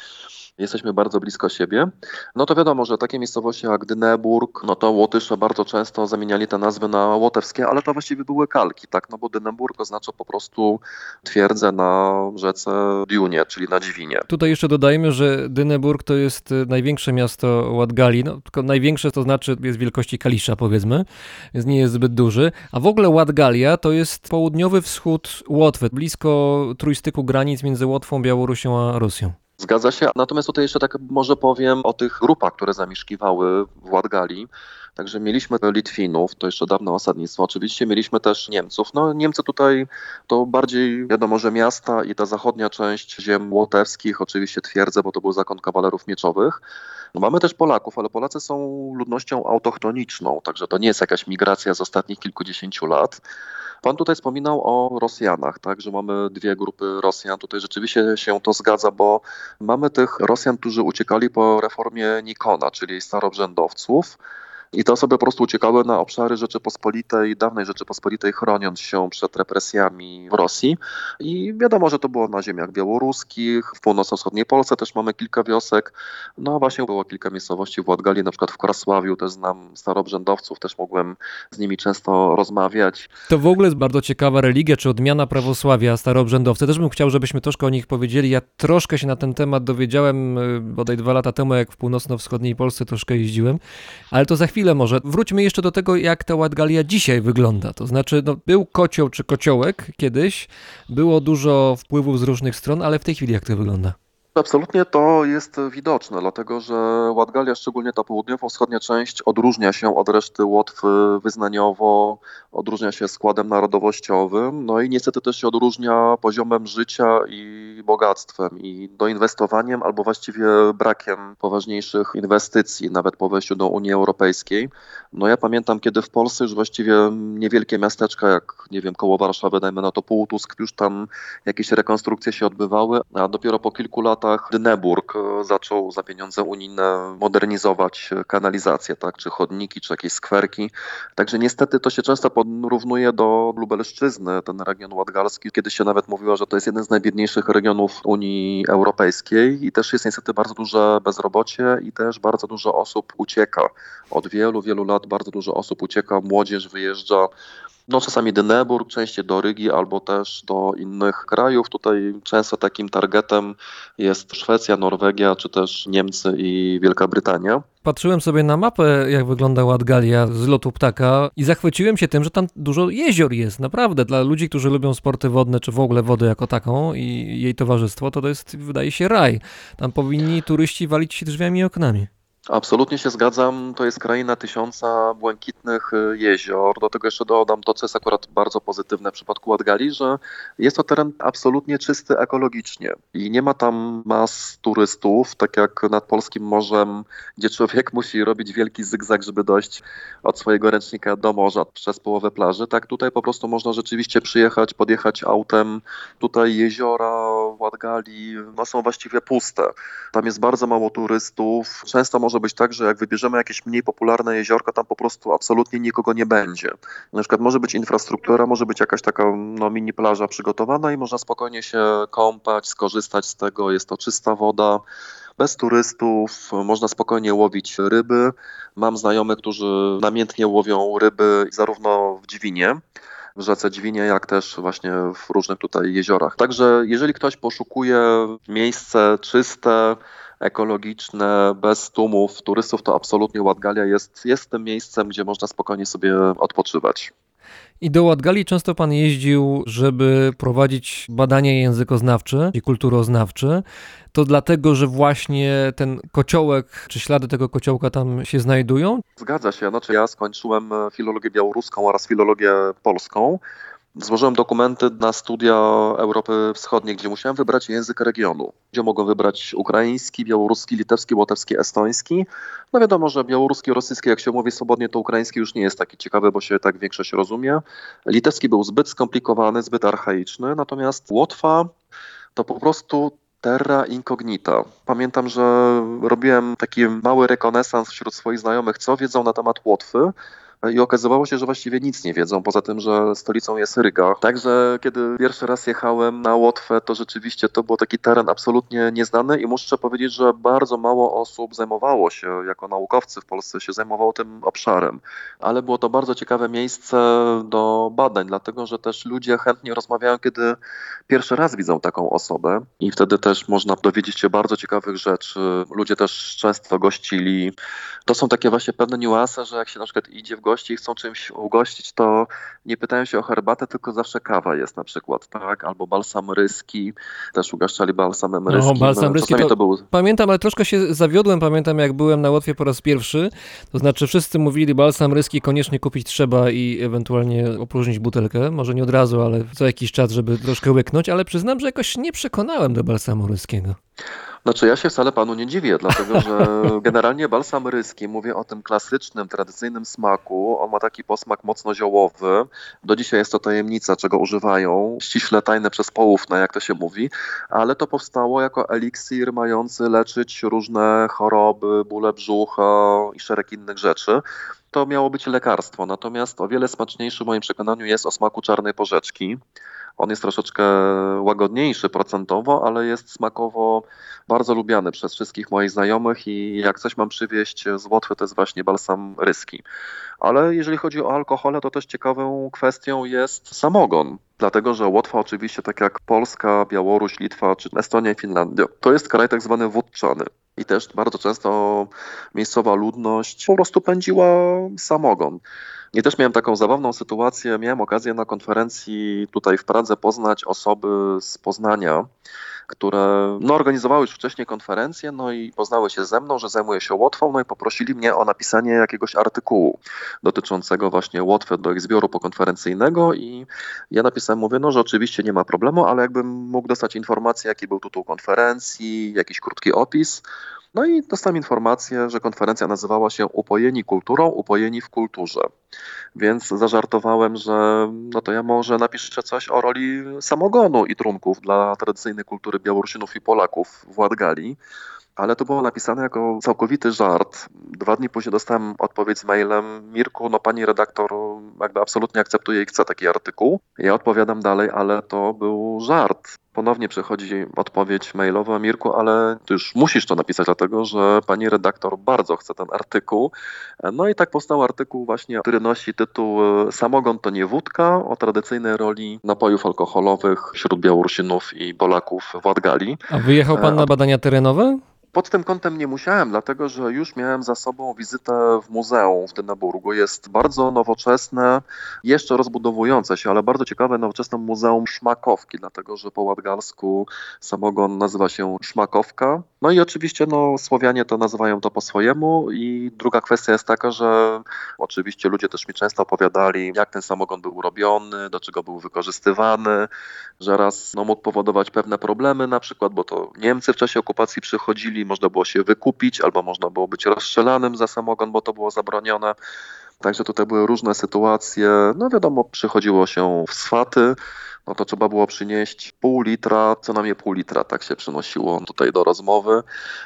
jesteśmy bardzo blisko siebie. No to wiadomo, że takie miejscowości jak Dyneburg, no to Łotysze bardzo często zamieniali te nazwy na łotewskie, ale to właściwie były kalki, tak, no bo Dyneburg oznacza po prostu twierdzę na rzece Dunie, czyli na Dźwinie. Tutaj jeszcze dodajmy, że Dyneburg to jest największe miasto Łatgali, no tylko największe to znaczy jest wielkości Kalisza powiedzmy, więc nie jest zbyt duży, a w ogóle Łatgalia to jest południowy wschód Łotwy, blisko trójstyku granic między Łotwą, Białorusią a Rosją. Zgadza się. Natomiast tutaj jeszcze tak może powiem o tych grupach, które zamieszkiwały w Łatgali. Także mieliśmy Litwinów, to jeszcze dawne osadnictwo. Oczywiście mieliśmy też Niemców. No Niemcy tutaj to bardziej wiadomo, że miasta i ta zachodnia część ziem łotewskich, oczywiście twierdze, bo to był zakon kawalerów mieczowych. No, mamy też Polaków, ale Polacy są ludnością autochtoniczną, także to nie jest jakaś migracja z ostatnich kilkudziesięciu lat. Pan tutaj wspominał o Rosjanach, tak, że mamy dwie grupy Rosjan. Tutaj rzeczywiście się to zgadza, bo mamy tych Rosjan, którzy uciekali po reformie Nikona, czyli starobrzędowców. I te osoby po prostu uciekały na obszary Rzeczypospolitej, dawnej Rzeczypospolitej, chroniąc się przed represjami w Rosji. I wiadomo, że to było na ziemiach białoruskich, w północno-wschodniej Polsce też mamy kilka wiosek. No właśnie było kilka miejscowości w Ładgali, na przykład w Krasławiu też znam starobrzędowców, też mogłem z nimi często rozmawiać. To w ogóle jest bardzo ciekawa religia, czy odmiana prawosławia, staroobrzędowcy. Też bym chciał, żebyśmy troszkę o nich powiedzieli. Ja troszkę się na ten temat dowiedziałem y, bodaj dwa lata temu, jak w północno-wschodniej Polsce troszkę jeździłem, ale to za chwilę może. Wróćmy jeszcze do tego, jak ta Łatgalia dzisiaj wygląda. To znaczy, no, był kocioł czy kociołek kiedyś, było dużo wpływów z różnych stron, ale w tej chwili jak to wygląda? Absolutnie to jest widoczne, dlatego że Łatgalia, szczególnie ta południowo-wschodnia część, odróżnia się od reszty Łotwy wyznaniowo, odróżnia się składem narodowościowym, no i niestety też się odróżnia poziomem życia i bogactwem i doinwestowaniem albo właściwie brakiem poważniejszych inwestycji, nawet po wejściu do Unii Europejskiej. No ja pamiętam, kiedy w Polsce już właściwie niewielkie miasteczka, jak nie wiem, koło Warszawy, dajmy na to Półtusk, już tam jakieś rekonstrukcje się odbywały, a dopiero po kilku latach Dyneburg e, zaczął za pieniądze unijne modernizować kanalizację, tak, czy chodniki, czy jakieś skwerki. Także niestety to się często porównuje do Lubelszczyzny, ten region łatgalski. Kiedyś się nawet mówiło, że to jest jeden z najbiedniejszych regionów Unii Europejskiej i też jest niestety bardzo duże bezrobocie i też bardzo dużo osób ucieka. Od wielu, wielu lat bardzo dużo osób ucieka, młodzież wyjeżdża no czasami Dyneburg, częściej do Rygi albo też do innych krajów. Tutaj często takim targetem jest Szwecja, Norwegia, czy też Niemcy i Wielka Brytania. Patrzyłem sobie na mapę, jak wygląda Łatgalia z lotu ptaka i zachwyciłem się tym, że tam dużo jezior jest. Naprawdę, dla ludzi, którzy lubią sporty wodne, czy w ogóle wodę jako taką i jej towarzystwo, to to jest, wydaje się, raj. Tam powinni turyści walić się drzwiami i oknami. Absolutnie się zgadzam. To jest kraina tysiąca błękitnych y, jezior. Do tego jeszcze dodam to, co jest akurat bardzo pozytywne w przypadku Ładgali, że jest to teren absolutnie czysty ekologicznie i nie ma tam mas turystów, tak jak nad polskim morzem, gdzie człowiek musi robić wielki zygzak, żeby dojść od swojego ręcznika do morza przez połowę plaży. Tak tutaj po prostu można rzeczywiście przyjechać, podjechać autem. Tutaj jeziora Ładgali no, są właściwie puste. Tam jest bardzo mało turystów. Często można może być tak, że jak wybierzemy jakieś mniej popularne jeziorko, tam po prostu absolutnie nikogo nie będzie. Na przykład może być infrastruktura, może być jakaś taka no, mini plaża przygotowana i można spokojnie się kąpać, skorzystać z tego, jest to czysta woda, bez turystów, można spokojnie łowić ryby. Mam znajomych, którzy namiętnie łowią ryby zarówno w Dźwinie, w rzece Dźwinie, jak też właśnie w różnych tutaj jeziorach. Także jeżeli ktoś poszukuje miejsce czyste, ekologiczne, bez tłumów turystów, to absolutnie Łatgalia jest, jest tym miejscem, gdzie można spokojnie sobie odpoczywać. I do Łatgali często pan jeździł, żeby prowadzić badania językoznawcze i kulturoznawcze. To dlatego, że właśnie ten kociołek, czy ślady tego kociołka tam się znajdują? Zgadza się. Znaczy ja skończyłem filologię białoruską oraz filologię polską. Złożyłem dokumenty na studia Europy Wschodniej, gdzie musiałem wybrać język regionu, gdzie mogłem wybrać ukraiński, białoruski, litewski, łotewski, estoński. No wiadomo, że białoruski, rosyjski, jak się mówi swobodnie, to ukraiński już nie jest taki ciekawy, bo się tak większość rozumie. Litewski był zbyt skomplikowany, zbyt archaiczny, natomiast Łotwa to po prostu terra incognita. Pamiętam, że robiłem taki mały rekonesans wśród swoich znajomych, co wiedzą na temat Łotwy. I okazywało się, że właściwie nic nie wiedzą, poza tym, że stolicą jest Ryga. Także kiedy pierwszy raz jechałem na Łotwę, to rzeczywiście to był taki teren absolutnie nieznany i muszę powiedzieć, że bardzo mało osób zajmowało się, jako naukowcy w Polsce się zajmowało tym obszarem. Ale było to bardzo ciekawe miejsce do badań, dlatego że też ludzie chętnie rozmawiają, kiedy pierwszy raz widzą taką osobę i wtedy też można dowiedzieć się bardzo ciekawych rzeczy. Ludzie też często gościli. To są takie właśnie pewne niuanse, że jak się na przykład idzie w gości i chcą czymś ugościć, to nie pytają się o herbatę, tylko zawsze kawa jest na przykład, tak? Albo balsam ryski, też ugaszczali balsamem ryskim. No, balsam ryski to- to był Pamiętam, ale troszkę się zawiodłem, pamiętam jak byłem na Łotwie po raz pierwszy, to znaczy wszyscy mówili balsam ryski koniecznie kupić trzeba i ewentualnie opróżnić butelkę, może nie od razu, ale co jakiś czas, żeby troszkę łyknąć, ale przyznam, że jakoś nie przekonałem do balsamu ryskiego. Znaczy ja się wcale panu nie dziwię, dlatego że [laughs] generalnie balsam ryski, mówię o tym klasycznym, tradycyjnym smaku, on ma taki posmak mocno ziołowy. Do dzisiaj jest to tajemnica, czego używają, ściśle tajne przez poufne, jak to się mówi, ale to powstało jako eliksir mający leczyć różne choroby, bóle brzucha i szereg innych rzeczy. To miało być lekarstwo, natomiast o wiele smaczniejszy w moim przekonaniu jest o smaku czarnej porzeczki. On jest troszeczkę łagodniejszy procentowo, ale jest smakowo bardzo lubiany przez wszystkich moich znajomych i jak coś mam przywieźć z Łotwy, to jest właśnie balsam ryski. Ale jeżeli chodzi o alkohole, to też ciekawą kwestią jest samogon. Dlatego, że Łotwa oczywiście, tak jak Polska, Białoruś, Litwa czy Estonia i Finlandia, to jest kraj tak zwany wódczany. I też bardzo często miejscowa ludność po prostu pędziła samogon. I też miałem taką zabawną sytuację. Miałem okazję na konferencji tutaj w Pradze poznać osoby z Poznania, które no, organizowały już wcześniej konferencję, no i poznały się ze mną, że zajmuję się Łotwą, no i poprosili mnie o napisanie jakiegoś artykułu dotyczącego właśnie Łotwy do ich zbioru pokonferencyjnego i ja napisałem, mówię, no, że oczywiście nie ma problemu, ale jakbym mógł dostać informację, jaki był tytuł konferencji, jakiś krótki opis, no i dostałem informację, że konferencja nazywała się Upojeni kulturą, upojeni w kulturze. Więc zażartowałem, że no to ja może napiszę coś o roli samogonu i trunków dla tradycyjnej kultury Białorusinów i Polaków w Ładgali. Ale to było napisane jako całkowity żart. Dwa dni później dostałem odpowiedź z mailem: Mirku, no pani redaktor jakby absolutnie akceptuje i chce taki artykuł. Ja odpowiadam dalej, ale to był żart. Ponownie przychodzi odpowiedź mailowa, Mirku, ale ty już musisz to napisać, dlatego że pani redaktor bardzo chce ten artykuł. No i tak powstał artykuł właśnie, który nosi tytuł Samogon to nie wódka, o tradycyjnej roli napojów alkoholowych wśród Białorusinów i Polaków w Ładgali. A wyjechał pan na badania terenowe? Pod tym kątem nie musiałem, dlatego że już miałem za sobą wizytę w muzeum w Dyneburgu. Jest bardzo nowoczesne, jeszcze rozbudowujące się, ale bardzo ciekawe nowoczesne muzeum szmakowki, dlatego że po ładgalsku samogon nazywa się szmakowka. No i oczywiście no, Słowianie to nazywają to po swojemu i druga kwestia jest taka, że oczywiście ludzie też mi często opowiadali, jak ten samogon był robiony, do czego był wykorzystywany, że raz no, mógł powodować pewne problemy na przykład, bo to Niemcy w czasie okupacji przychodzili, można było się wykupić, albo można było być rozstrzelanym za samogon, bo to było zabronione. Także tutaj były różne sytuacje. No wiadomo, przychodziło się w swaty. No to trzeba było przynieść pół litra, co najmniej pół litra, tak się przynosiło tutaj do rozmowy.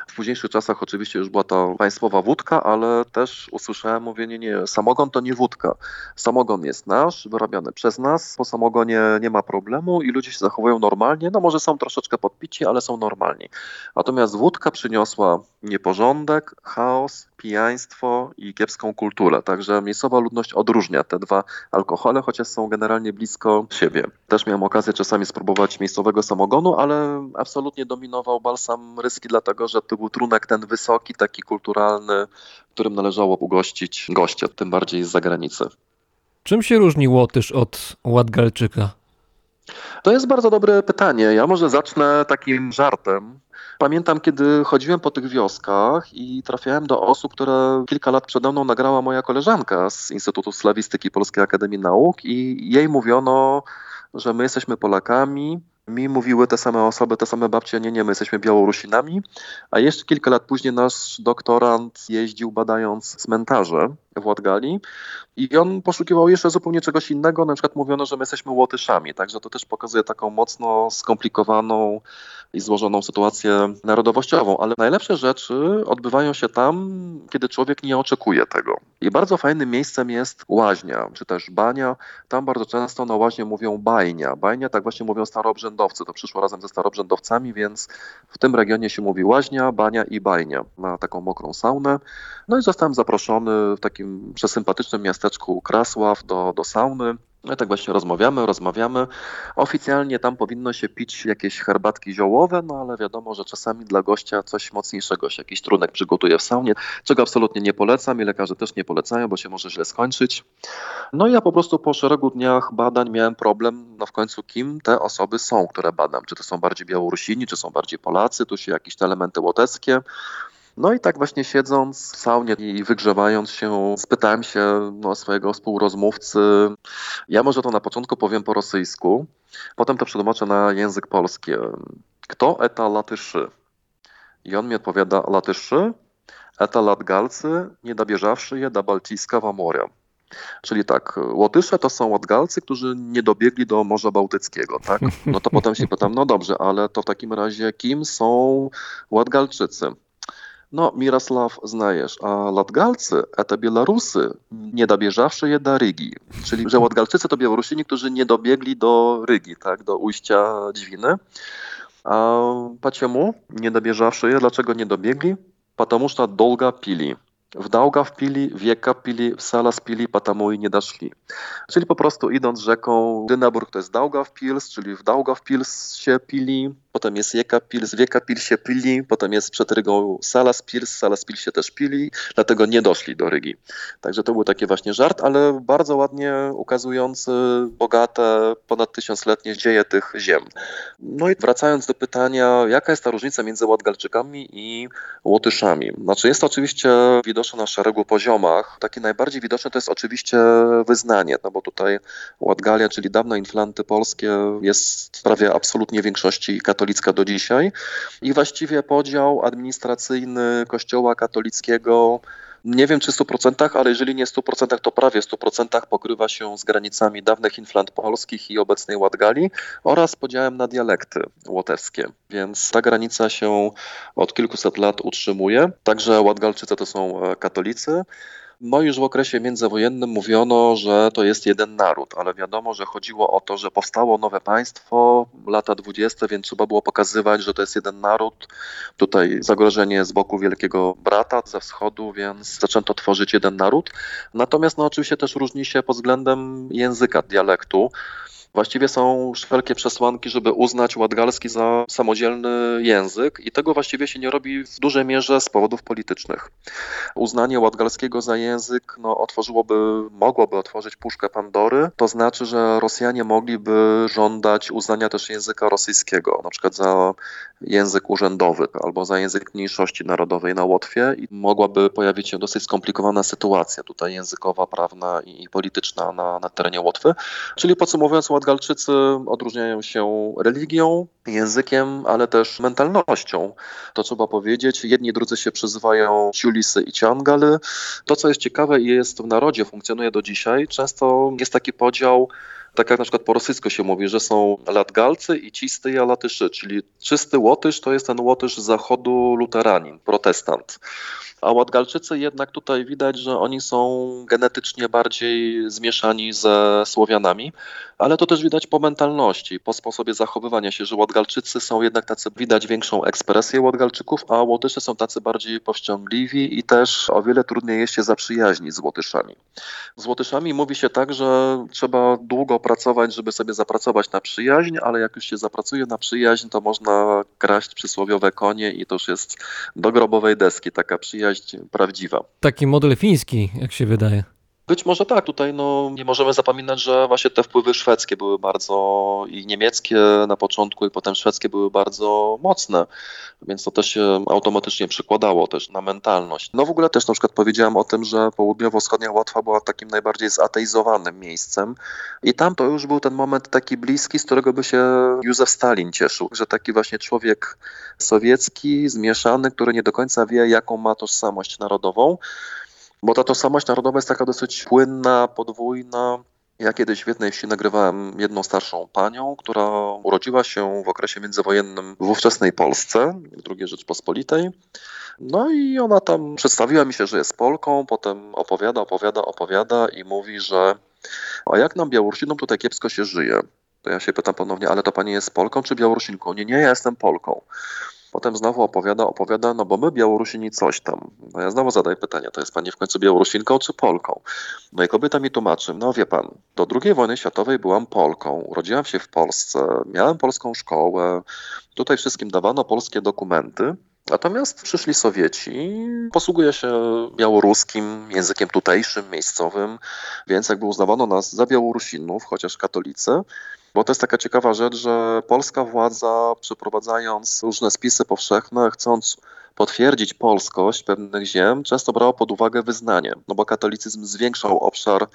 W późniejszych czasach oczywiście już była to państwowa wódka, ale też usłyszałem mówienie, nie, samogon to nie wódka. Samogon jest nasz, wyrabiany przez nas, po samogonie nie ma problemu i ludzie się zachowują normalnie, no może są troszeczkę podpici, ale są normalni. Natomiast wódka przyniosła nieporządek, chaos, pijaństwo i kiepską kulturę. Także miejscowa ludność odróżnia te dwa alkohole, chociaż są generalnie blisko siebie. Też miałem okazję czasami spróbować miejscowego samogonu, ale absolutnie dominował balsam ryski, dlatego że to był trunek ten wysoki, taki kulturalny, którym należało ugościć goście, tym bardziej z zagranicy. Czym się różni Łotysz od Łatgalczyka? To jest bardzo dobre pytanie. Ja może zacznę takim żartem. Pamiętam, kiedy chodziłem po tych wioskach i trafiałem do osób, które kilka lat przede mną nagrała moja koleżanka z Instytutu Slawistyki Polskiej Akademii Nauk i jej mówiono, że my jesteśmy Polakami. Mi mówiły te same osoby, te same babcie, nie, nie, my jesteśmy Białorusinami. A jeszcze kilka lat później nasz doktorant jeździł badając cmentarze w Łatgali i on poszukiwał jeszcze zupełnie czegoś innego. Na przykład mówiono, że my jesteśmy Łotyszami, także to też pokazuje taką mocno skomplikowaną i złożoną sytuację narodowościową. Ale najlepsze rzeczy odbywają się tam, kiedy człowiek nie oczekuje tego. I bardzo fajnym miejscem jest łaźnia, czy też bania. Tam bardzo często na łaźnię mówią bajnia. Bajnia tak właśnie mówią staroobrzędowcy. To przyszło razem ze staroobrzędowcami, więc w tym regionie się mówi łaźnia, bania i bajnia na taką mokrą saunę. No i zostałem zaproszony w takim przesympatycznym miasteczku Krasław do, do sauny. No i tak właśnie rozmawiamy, rozmawiamy. Oficjalnie tam powinno się pić jakieś herbatki ziołowe, no ale wiadomo, że czasami dla gościa coś mocniejszego się jakiś trunek przygotuje w saunie, czego absolutnie nie polecam i lekarze też nie polecają, bo się może źle skończyć. No i ja po prostu po szeregu dniach badań miałem problem, no w końcu kim te osoby są, które badam. Czy to są bardziej Białorusini, czy są bardziej Polacy, tu się jakieś te elementy łoteckie. No i tak właśnie siedząc w saunie i wygrzewając się, spytałem się no, swojego współrozmówcy. Ja może to na początku powiem po rosyjsku, potem to przetłumaczę na język polski. Kto eta latyszy? I on mi odpowiada latyszy, eta latgalcy, nie dobieżawszy je do Baltijskiego morza. Czyli tak, Łotysze to są Łotgalcy, którzy nie dobiegli do Morza Bałtyckiego, tak? No to potem się pytam, no dobrze, ale to w takim razie kim są Łotgalczycy? No, Mirosław znajesz, a Latgalcy to Białorusy, nie dobieżawszy je do Rygi. Czyli, że Latgalczycy to Białorusini, którzy nie dobiegli do Rygi, tak, do ujścia Dźwiny. A почему nie dobieżawszy je? Dlaczego nie dobiegli? Потому что долго pili. W Daugав pili, w Jeka pili, w Salas pili, потому i nie doszli. Czyli po prostu idąc rzeką Dynaburg to jest Daugavpils, czyli w Daugavpils się pili, potem jest Jekapils, w Jekapils się pili, potem jest przed Rygą Salaspils, Salaspils się też pili, dlatego nie doszli do Rygi. Także to był taki właśnie żart, ale bardzo ładnie ukazujący bogate, ponad tysiącletnie dzieje tych ziem. No i wracając do pytania, jaka jest ta różnica między Łotgalczykami i Łotyszami? Znaczy jest to oczywiście widoczne na szeregu poziomach. Taki najbardziej widoczny to jest oczywiście wyznanie, no bo tutaj Łatgalia, czyli dawne inflanty polskie jest prawie absolutnie większości katolicka do dzisiaj i właściwie podział administracyjny kościoła katolickiego nie wiem czy w 100%, ale jeżeli nie w 100%, to prawie w 100% pokrywa się z granicami dawnych inflant polskich i obecnej Łatgali oraz podziałem na dialekty łotewskie. Więc ta granica się od kilkuset lat utrzymuje. Także Łatgalczycy to są e, katolicy. No już w okresie międzywojennym mówiono, że to jest jeden naród, ale wiadomo, że chodziło o to, że powstało nowe państwo, lata 20, więc trzeba było pokazywać, że to jest jeden naród. Tutaj zagrożenie z boku Wielkiego Brata ze wschodu, więc zaczęto tworzyć jeden naród. Natomiast no, oczywiście też różni się pod względem języka, dialektu. Właściwie są wszelkie przesłanki, żeby uznać łatgalski za samodzielny język i tego właściwie się nie robi w dużej mierze z powodów politycznych. Uznanie łatgalskiego za język no, otworzyłoby, mogłoby otworzyć puszkę Pandory, to znaczy, że Rosjanie mogliby żądać uznania też języka rosyjskiego, na przykład za język urzędowy albo za język mniejszości narodowej na Łotwie i mogłaby pojawić się dosyć skomplikowana sytuacja tutaj językowa, prawna i polityczna na, na terenie Łotwy. Czyli podsumowując, Łatgalczycy odróżniają się religią, językiem, ale też mentalnością. To trzeba powiedzieć. Jedni drudzy się przyzywają Ciulisy i Ciangaly. To, co jest ciekawe i jest w narodzie, funkcjonuje do dzisiaj, często jest taki podział Tak jak na przykład po rosyjsku się mówi, że są latgalcy i czysty latyszy, czyli czysty łotysz to jest ten łotysz z zachodu luteranin, protestant. A Łatgalczycy jednak tutaj widać, że oni są genetycznie bardziej zmieszani ze Słowianami, ale to też widać po mentalności, po sposobie zachowywania się, że Łatgalczycy są jednak tacy, widać większą ekspresję Łatgalczyków, a Łotysze są tacy bardziej powściągliwi i też o wiele trudniej jest się zaprzyjaźnić z Łotyszami. Z Łotyszami mówi się tak, że trzeba długo pracować, żeby sobie zapracować na przyjaźń, ale jak już się zapracuje na przyjaźń, to można kraść przysłowiowe konie i to już jest do grobowej deski taka przyjaźń prawdziwa. Taki model fiński, jak się wydaje. Być może tak, tutaj no, nie możemy zapominać, że właśnie te wpływy szwedzkie były bardzo i niemieckie na początku i potem szwedzkie były bardzo mocne, więc to też się automatycznie przekładało też na mentalność. No w ogóle też na przykład powiedziałem o tym, że południowo-wschodnia Łotwa była takim najbardziej zateizowanym miejscem i tam to już był ten moment taki bliski, z którego by się Józef Stalin cieszył, że taki właśnie człowiek sowiecki, zmieszany, który nie do końca wie, jaką ma tożsamość narodową, bo ta tożsamość narodowa jest taka dosyć płynna, podwójna. Ja kiedyś w jednej wsi nagrywałem jedną starszą panią, która urodziła się w okresie międzywojennym w ówczesnej Polsce, w II Rzeczpospolitej. No i ona tam przedstawiła mi się, że jest Polką, potem opowiada, opowiada, opowiada i mówi, że a jak nam Białorusinom tutaj kiepsko się żyje. To ja się pytam ponownie, ale to pani jest Polką czy Białorusinką? Nie, nie, ja jestem Polką. Potem znowu opowiada, opowiada, no bo my Białorusini coś tam. No ja znowu zadaję pytanie, to jest pani w końcu Białorusinką czy Polką? No i kobieta mi tłumaczy, no wie pan, do II wojny światowej byłam Polką, urodziłam się w Polsce, miałem polską szkołę, tutaj wszystkim dawano polskie dokumenty, Natomiast przyszli Sowieci, posługuje się białoruskim językiem tutejszym, miejscowym, więc jakby uznawano nas za Białorusinów, chociaż katolicy. Bo to jest taka ciekawa rzecz, że polska władza, przeprowadzając różne spisy powszechne, chcąc potwierdzić polskość pewnych ziem, często brała pod uwagę wyznanie, no bo katolicyzm zwiększał obszar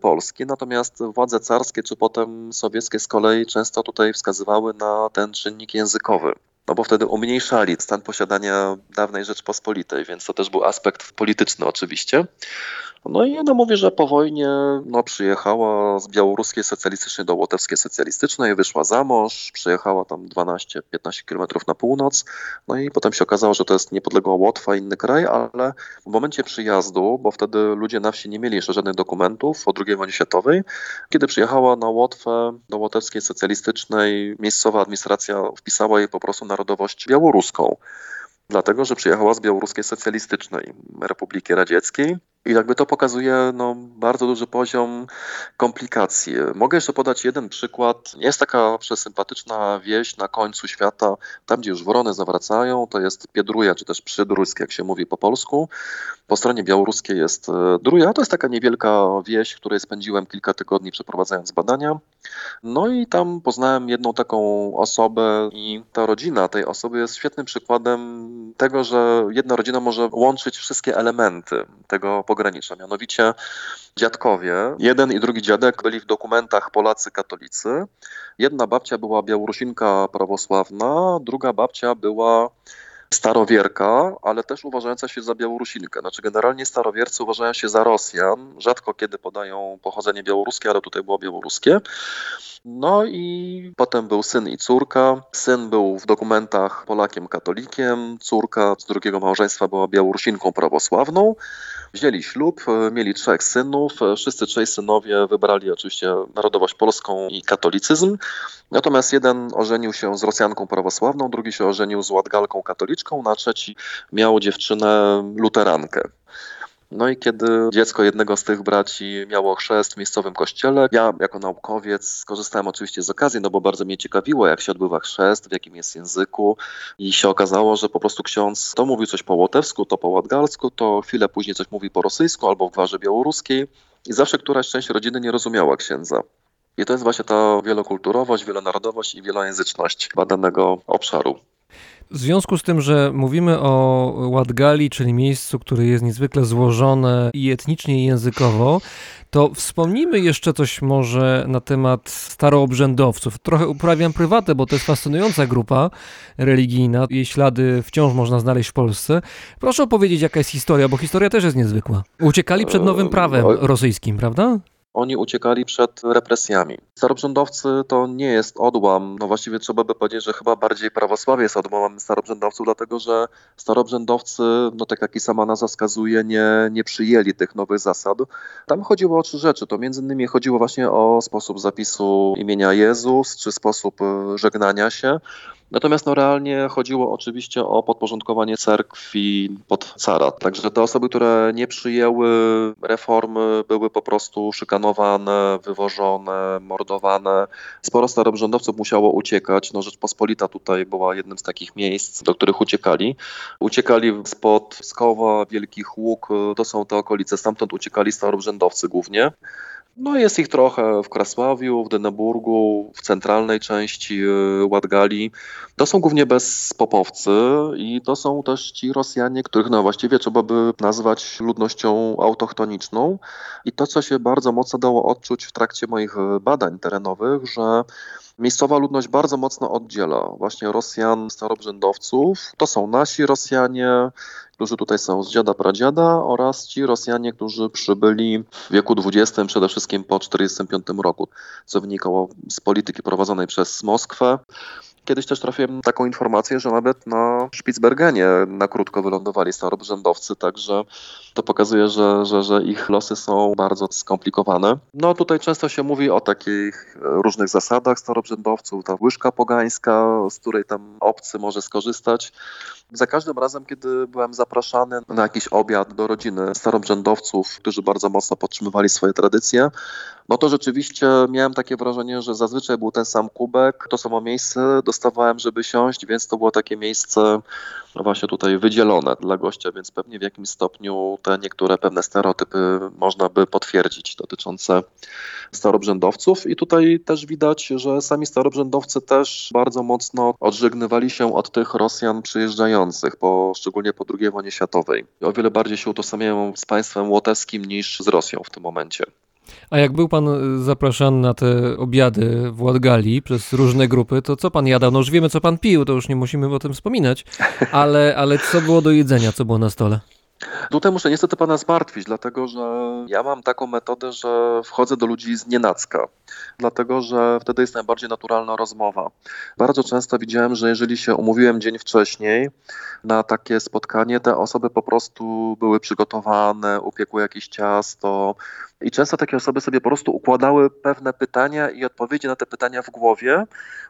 Polski, natomiast władze carskie czy potem sowieckie z kolei często tutaj wskazywały na ten czynnik językowy. No bo wtedy umniejszali stan posiadania dawnej Rzeczpospolitej, więc to też był aspekt polityczny oczywiście. No i no mówi, że po wojnie no, przyjechała z białoruskiej socjalistycznej do łotewskiej socjalistycznej, wyszła za mąż, przyjechała tam 12-15 kilometrów na północ, no i potem się okazało, że to jest niepodległa Łotwa, inny kraj, ale w momencie przyjazdu, bo wtedy ludzie na wsi nie mieli jeszcze żadnych dokumentów o II wojnie światowej, kiedy przyjechała na Łotwę do łotewskiej socjalistycznej, miejscowa administracja wpisała jej po prostu narodowość białoruską dlatego że przyjechała z Białoruskiej Socjalistycznej Republiki Radzieckiej. I jakby to pokazuje no, bardzo duży poziom komplikacji. Mogę jeszcze podać jeden przykład. Jest taka przesympatyczna wieś na końcu świata, tam gdzie już worony zawracają, to jest Piedruja, czy też Przydrusk, jak się mówi po polsku. Po stronie białoruskiej jest e, Druja, to jest taka niewielka wieś, w której spędziłem kilka tygodni przeprowadzając badania. No i tam poznałem jedną taką osobę i ta rodzina tej osoby jest świetnym przykładem tego, że jedna rodzina może łączyć wszystkie elementy tego pogranicza. Mianowicie dziadkowie, jeden i drugi dziadek byli w dokumentach Polacy katolicy. Jedna babcia była Białorusinka prawosławna, druga babcia była starowierka, ale też uważająca się za Białorusinkę. Znaczy generalnie starowiercy uważają się za Rosjan, rzadko kiedy podają pochodzenie białoruskie, ale tutaj było białoruskie. No i potem był syn i córka. Syn był w dokumentach Polakiem katolikiem, córka z drugiego małżeństwa była Białorusinką prawosławną. Wzięli ślub, e, mieli trzech synów. e, Wszyscy trzej synowie wybrali oczywiście narodowość polską i katolicyzm. Natomiast jeden ożenił się z Rosjanką prawosławną, drugi się ożenił z Łatgalką katoliczką, na trzeci miał dziewczynę luterankę. No i kiedy dziecko jednego z tych braci miało chrzest w miejscowym kościele, ja jako naukowiec skorzystałem oczywiście z okazji, no bo bardzo mnie ciekawiło, jak się odbywa chrzest, w jakim jest języku i się okazało, że po prostu ksiądz to mówił coś po łotewsku, to po łatgalsku, to chwilę później coś mówi po rosyjsku albo w gwarze białoruskiej i zawsze któraś część rodziny nie rozumiała księdza. I to jest właśnie ta wielokulturowość, wielonarodowość i wielojęzyczność badanego obszaru. W związku z tym, że mówimy o Łatgali, czyli miejscu, które jest niezwykle złożone i etnicznie, i językowo, to wspomnijmy jeszcze coś może na temat staroobrzędowców. Trochę uprawiam prywatę, bo to jest fascynująca grupa religijna. Jej ślady wciąż można znaleźć w Polsce. Proszę opowiedzieć, jaka jest historia, bo historia też jest niezwykła. Uciekali przed nowym prawem Oj. rosyjskim, prawda? Oni uciekali przed represjami. Starobrzędowcy to nie jest odłam, no właściwie trzeba by powiedzieć, że chyba bardziej prawosławie jest odłamem starobrzędowców, dlatego że starobrzędowcy, no tak jak i sama nazwa wskazuje, nie, nie przyjęli tych nowych zasad. Tam chodziło o trzy rzeczy. To między innymi chodziło właśnie o sposób zapisu imienia Jezus, czy sposób e, żegnania się. Natomiast no, realnie chodziło oczywiście o podporządkowanie cerkwi pod cara. Także te osoby, które nie przyjęły reformy, były po prostu szykanowane, wywożone, mordowane. Sporo starobrzędowców musiało uciekać. No, Rzeczpospolita tutaj była jednym z takich miejsc, do których uciekali. Uciekali spod Skowa, Wielkich Łuk, to są te okolice. Stamtąd uciekali starobrzędowcy głównie. No jest ich trochę w Krasławiu, w Dyneburgu, w centralnej części y, Ładgali. To są głównie bezpopowcy i to są też ci Rosjanie, których no właściwie trzeba by nazwać ludnością autochtoniczną. I to, co się bardzo mocno dało odczuć w trakcie moich y, badań terenowych, że miejscowa ludność bardzo mocno oddziela właśnie Rosjan, starobrzędowców. To są nasi Rosjanie, którzy tutaj są z dziada pradziada oraz ci Rosjanie, którzy przybyli w wieku XX, przede wszystkim po 1945 roku, co wynikało z polityki prowadzonej przez Moskwę. Kiedyś też trafiłem taką informację, że nawet na Spitsbergenie na krótko wylądowali starobrzędowcy, także to pokazuje, że, że, że ich losy są bardzo skomplikowane. No tutaj często się mówi o takich różnych zasadach starobrzędowców, ta łyżka pogańska, z której tam obcy może skorzystać. Za każdym razem, kiedy byłem zapraszany na jakiś obiad do rodziny starobrzędowców, którzy bardzo mocno podtrzymywali swoje tradycje, no to rzeczywiście miałem takie wrażenie, że zazwyczaj był ten sam kubek, to samo miejsce dostawałem, żeby siąść, więc to było takie miejsce no właśnie tutaj wydzielone dla gościa, więc pewnie w jakimś stopniu te niektóre pewne stereotypy można by potwierdzić dotyczące starobrzędowców. I tutaj też widać, że sami starobrzędowcy też bardzo mocno odżegnywali się od tych Rosjan przyjeżdżających, po, szczególnie po II wojnie światowej. O wiele bardziej się utożsamiają z państwem łotewskim niż z Rosją w tym momencie. A jak był pan y, zapraszany na te obiady w Ładgali przez różne grupy, to co pan jadał? No już wiemy, co pan pił, to już nie musimy o tym wspominać, ale, ale co było do jedzenia, co było na stole? Tutaj muszę niestety pana zmartwić, dlatego że ja mam taką metodę, że wchodzę do ludzi z nienacka, dlatego że wtedy jest najbardziej naturalna rozmowa. Bardzo często widziałem, że jeżeli się umówiłem dzień wcześniej na takie spotkanie, te osoby po prostu były przygotowane, upiekły jakieś ciasto i często takie osoby sobie po prostu układały pewne pytania i odpowiedzi na te pytania w głowie.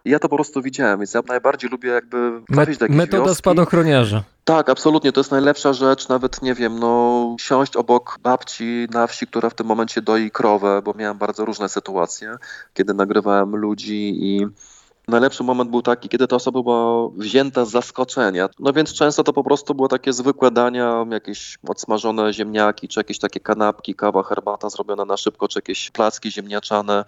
I ja to po prostu widziałem, więc ja najbardziej lubię jakby trafić do Metoda wioski. spadochroniarza. Tak, absolutnie. To jest najlepsza rzecz. Nawet nie wiem, no, siąść obok babci na wsi, która w tym momencie doi krowę, bo miałem bardzo różne sytuacje, kiedy nagrywałem ludzi i Najlepszy moment był taki, kiedy ta osoba była wzięta z zaskoczenia. No więc często to po prostu było takie zwykłe dania, jakieś odsmażone ziemniaki, czy jakieś takie kanapki, kawa, herbata zrobiona na szybko, czy jakieś placki ziemniaczane.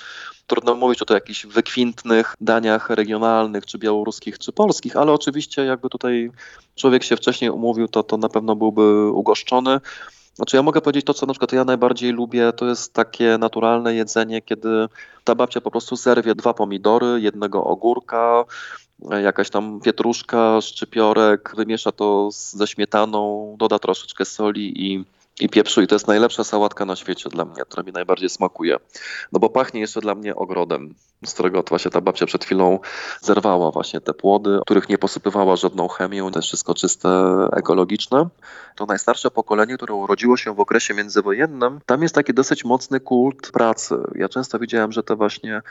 Trudno mówić o jakichś wykwintnych daniach regionalnych, czy białoruskich, czy polskich, ale oczywiście jakby tutaj człowiek się wcześniej umówił, to, to na pewno byłby ugoszczony. Znaczy ja mogę powiedzieć to, co na przykład ja najbardziej lubię, to jest takie naturalne jedzenie, kiedy ta babcia po prostu zerwie dwa pomidory, jednego ogórka, jakaś tam pietruszka, szczypiorek, wymiesza to ze śmietaną, doda troszeczkę soli i, i pieprzu i to jest najlepsza sałatka na świecie dla mnie, która mi najbardziej smakuje. No bo pachnie jeszcze dla mnie ogrodem, z którego właśnie ta babcia przed chwilą zerwała właśnie te płody, których nie posypywała żadną chemią, to jest wszystko czyste, ekologiczne. To najstarsze pokolenie, które urodziło się w okresie międzywojennym, tam jest taki dosyć mocny kult pracy. Ja często widziałem, że te właśnie,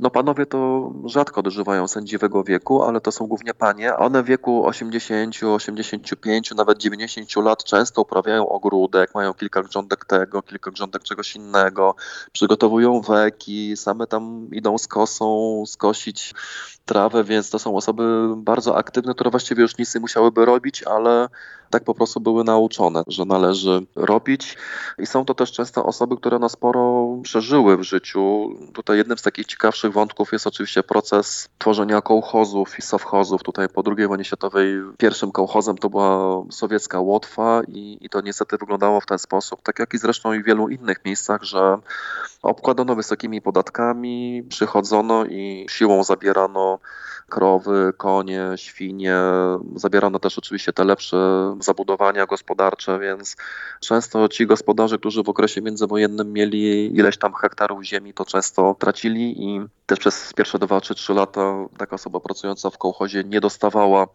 no panowie to rzadko dożywają sędziwego wieku, ale to są głównie panie, a one w wieku 80, 85, nawet 90 lat często uprawiają ogródek, mają kilka grządek tego, kilka grządek czegoś innego, przygotowują weki, same tam idą z kosą skosić trawę, więc to są osoby bardzo aktywne, które właściwie już nic nie musiałyby robić, ale tak po prostu były nauczone, że należy robić. I są to też często osoby, które no sporo przeżyły w życiu. Tutaj jednym z takich ciekawszych wątków jest oczywiście proces tworzenia kołchozów i sowchozów. Tutaj po II wojnie światowej pierwszym kołchozem to była sowiecka Łotwa i, i to niestety wyglądało w ten sposób, tak jak i zresztą i w wielu innych miejscach, że obkładano wysokimi podatkami, przychodzono i siłą zabierano krowy, konie, świnie, zabierano też oczywiście te lepsze zabudowania gospodarcze, więc często ci gospodarze, którzy w okresie międzywojennym mieli ileś tam hektarów ziemi, to często tracili i też przez pierwsze dwa czy trzy lata taka osoba pracująca w kołchozie nie dostawała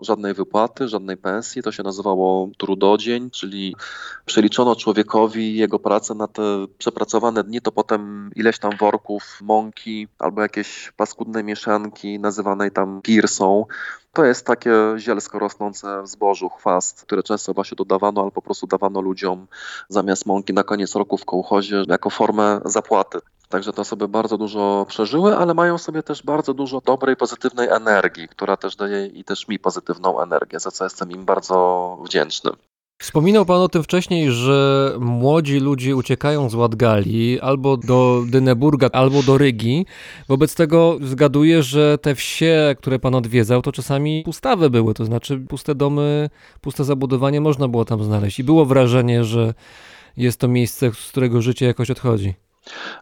żadnej wypłaty, żadnej pensji. To się nazywało trudodzień, czyli przeliczono człowiekowi jego pracę na te przepracowane dni, to potem ileś tam worków mąki albo jakieś paskudne mieszanki nazywanej tam pirsą. To jest takie zielsko rosnące w zbożu, chwast, które często właśnie dodawano albo po prostu dawano ludziom zamiast mąki na koniec roku w kołchozie jako formę zapłaty. Także te osoby bardzo dużo przeżyły, ale mają sobie też bardzo dużo dobrej, pozytywnej energii, która też daje i też mi pozytywną energię, za co jestem im bardzo wdzięczny. Wspominał Pan o tym wcześniej, że młodzi ludzie uciekają z Ładgali albo do Dyneburga, albo do Rygi. Wobec tego zgaduję, że te wsie, które Pan odwiedzał, to czasami pustawe były, to znaczy puste domy, puste zabudowanie można było tam znaleźć. I było wrażenie, że jest to miejsce, z którego życie jakoś odchodzi.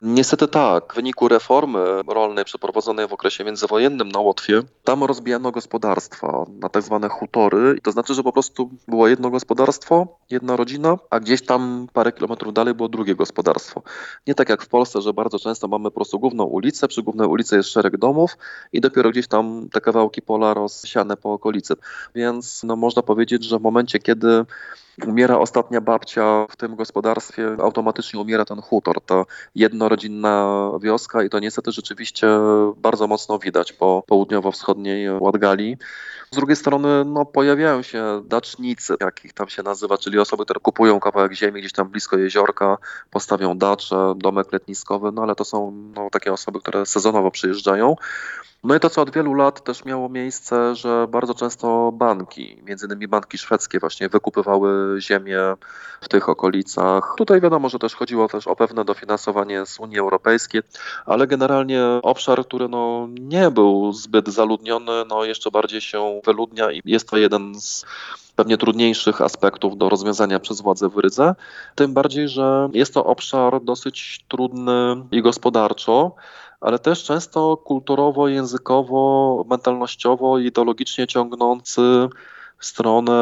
Niestety tak. W wyniku reformy rolnej przeprowadzonej w okresie międzywojennym na Łotwie, tam rozbijano gospodarstwa na tak zwane hutory. To znaczy, że po prostu było jedno gospodarstwo, jedna rodzina, a gdzieś tam parę kilometrów dalej było drugie gospodarstwo. Nie tak jak w Polsce, że bardzo często mamy po prostu główną ulicę, przy głównej ulicy jest szereg domów i dopiero gdzieś tam te kawałki pola rozsiane po okolicy. Więc no, można powiedzieć, że w momencie, kiedy umiera ostatnia babcia w tym gospodarstwie, automatycznie umiera ten hutor, ta jednorodzinna wioska i to niestety rzeczywiście bardzo mocno widać po południowo-wschodniej Ładgali. Z drugiej strony no, pojawiają się dacznicy, jak ich tam się nazywa, czyli osoby, które kupują kawałek ziemi gdzieś tam blisko jeziorka, postawią dacze, domek letniskowy, no ale to są no, takie osoby, które sezonowo przyjeżdżają. No i to, co od wielu lat też miało miejsce, że bardzo często banki, między innymi banki szwedzkie właśnie wykupywały ziemię w tych okolicach. Tutaj wiadomo, że też chodziło też o pewne dofinansowanie z Unii Europejskiej, ale generalnie obszar, który no nie był zbyt zaludniony, no jeszcze bardziej się wyludnia i jest to jeden z pewnie trudniejszych aspektów do rozwiązania przez władze w Rydze. Tym bardziej, że jest to obszar dosyć trudny i gospodarczo ale też często kulturowo, językowo, mentalnościowo, ideologicznie ciągnący w stronę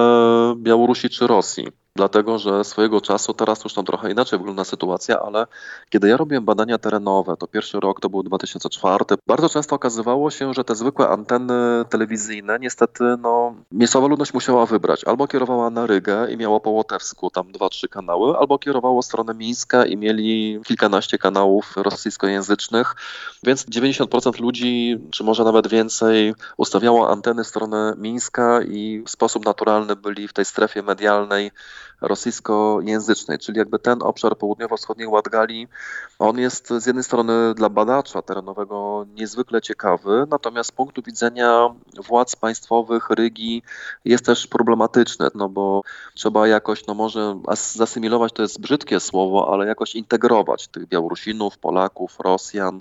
Białorusi czy Rosji. Dlatego, że swojego czasu, teraz już tam trochę inaczej wygląda sytuacja, ale kiedy ja robiłem badania terenowe, to pierwszy rok to był 2004, bardzo często okazywało się, że te zwykłe anteny telewizyjne, niestety, no, miejscowa ludność musiała wybrać. Albo kierowała na Rygę i miała po łotewsku tam dwa, trzy kanały, albo kierowało stronę Mińska i mieli kilkanaście kanałów rosyjskojęzycznych, więc 90% ludzi, czy może nawet więcej, ustawiało anteny stronę Mińska i w sposób naturalny byli w tej strefie medialnej rosyjskojęzycznej, czyli jakby ten obszar południowo-wschodniej Ładgali, on jest z jednej strony dla badacza terenowego niezwykle ciekawy, natomiast z punktu widzenia władz państwowych Rygi jest też problematyczny, no bo trzeba jakoś, no może zasymilować to jest brzydkie słowo, ale jakoś integrować tych Białorusinów, Polaków, Rosjan,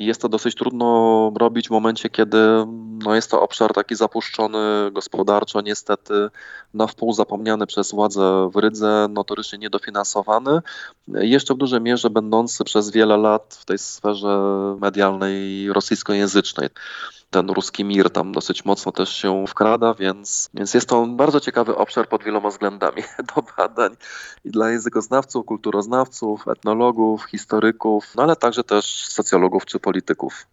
i jest to dosyć trudno robić w momencie, kiedy no, jest to obszar taki zapuszczony gospodarczo, niestety na wpół zapomniany przez władze w Rydze, notorycznie niedofinansowany, jeszcze w dużej mierze będący przez wiele lat w tej sferze medialnej rosyjskojęzycznej ten ruski mir tam dosyć mocno też się wkrada, więc, więc jest to bardzo ciekawy obszar pod wieloma względami [laughs] do badań i dla językoznawców, kulturoznawców, etnologów, historyków, no ale także też socjologów czy polityków.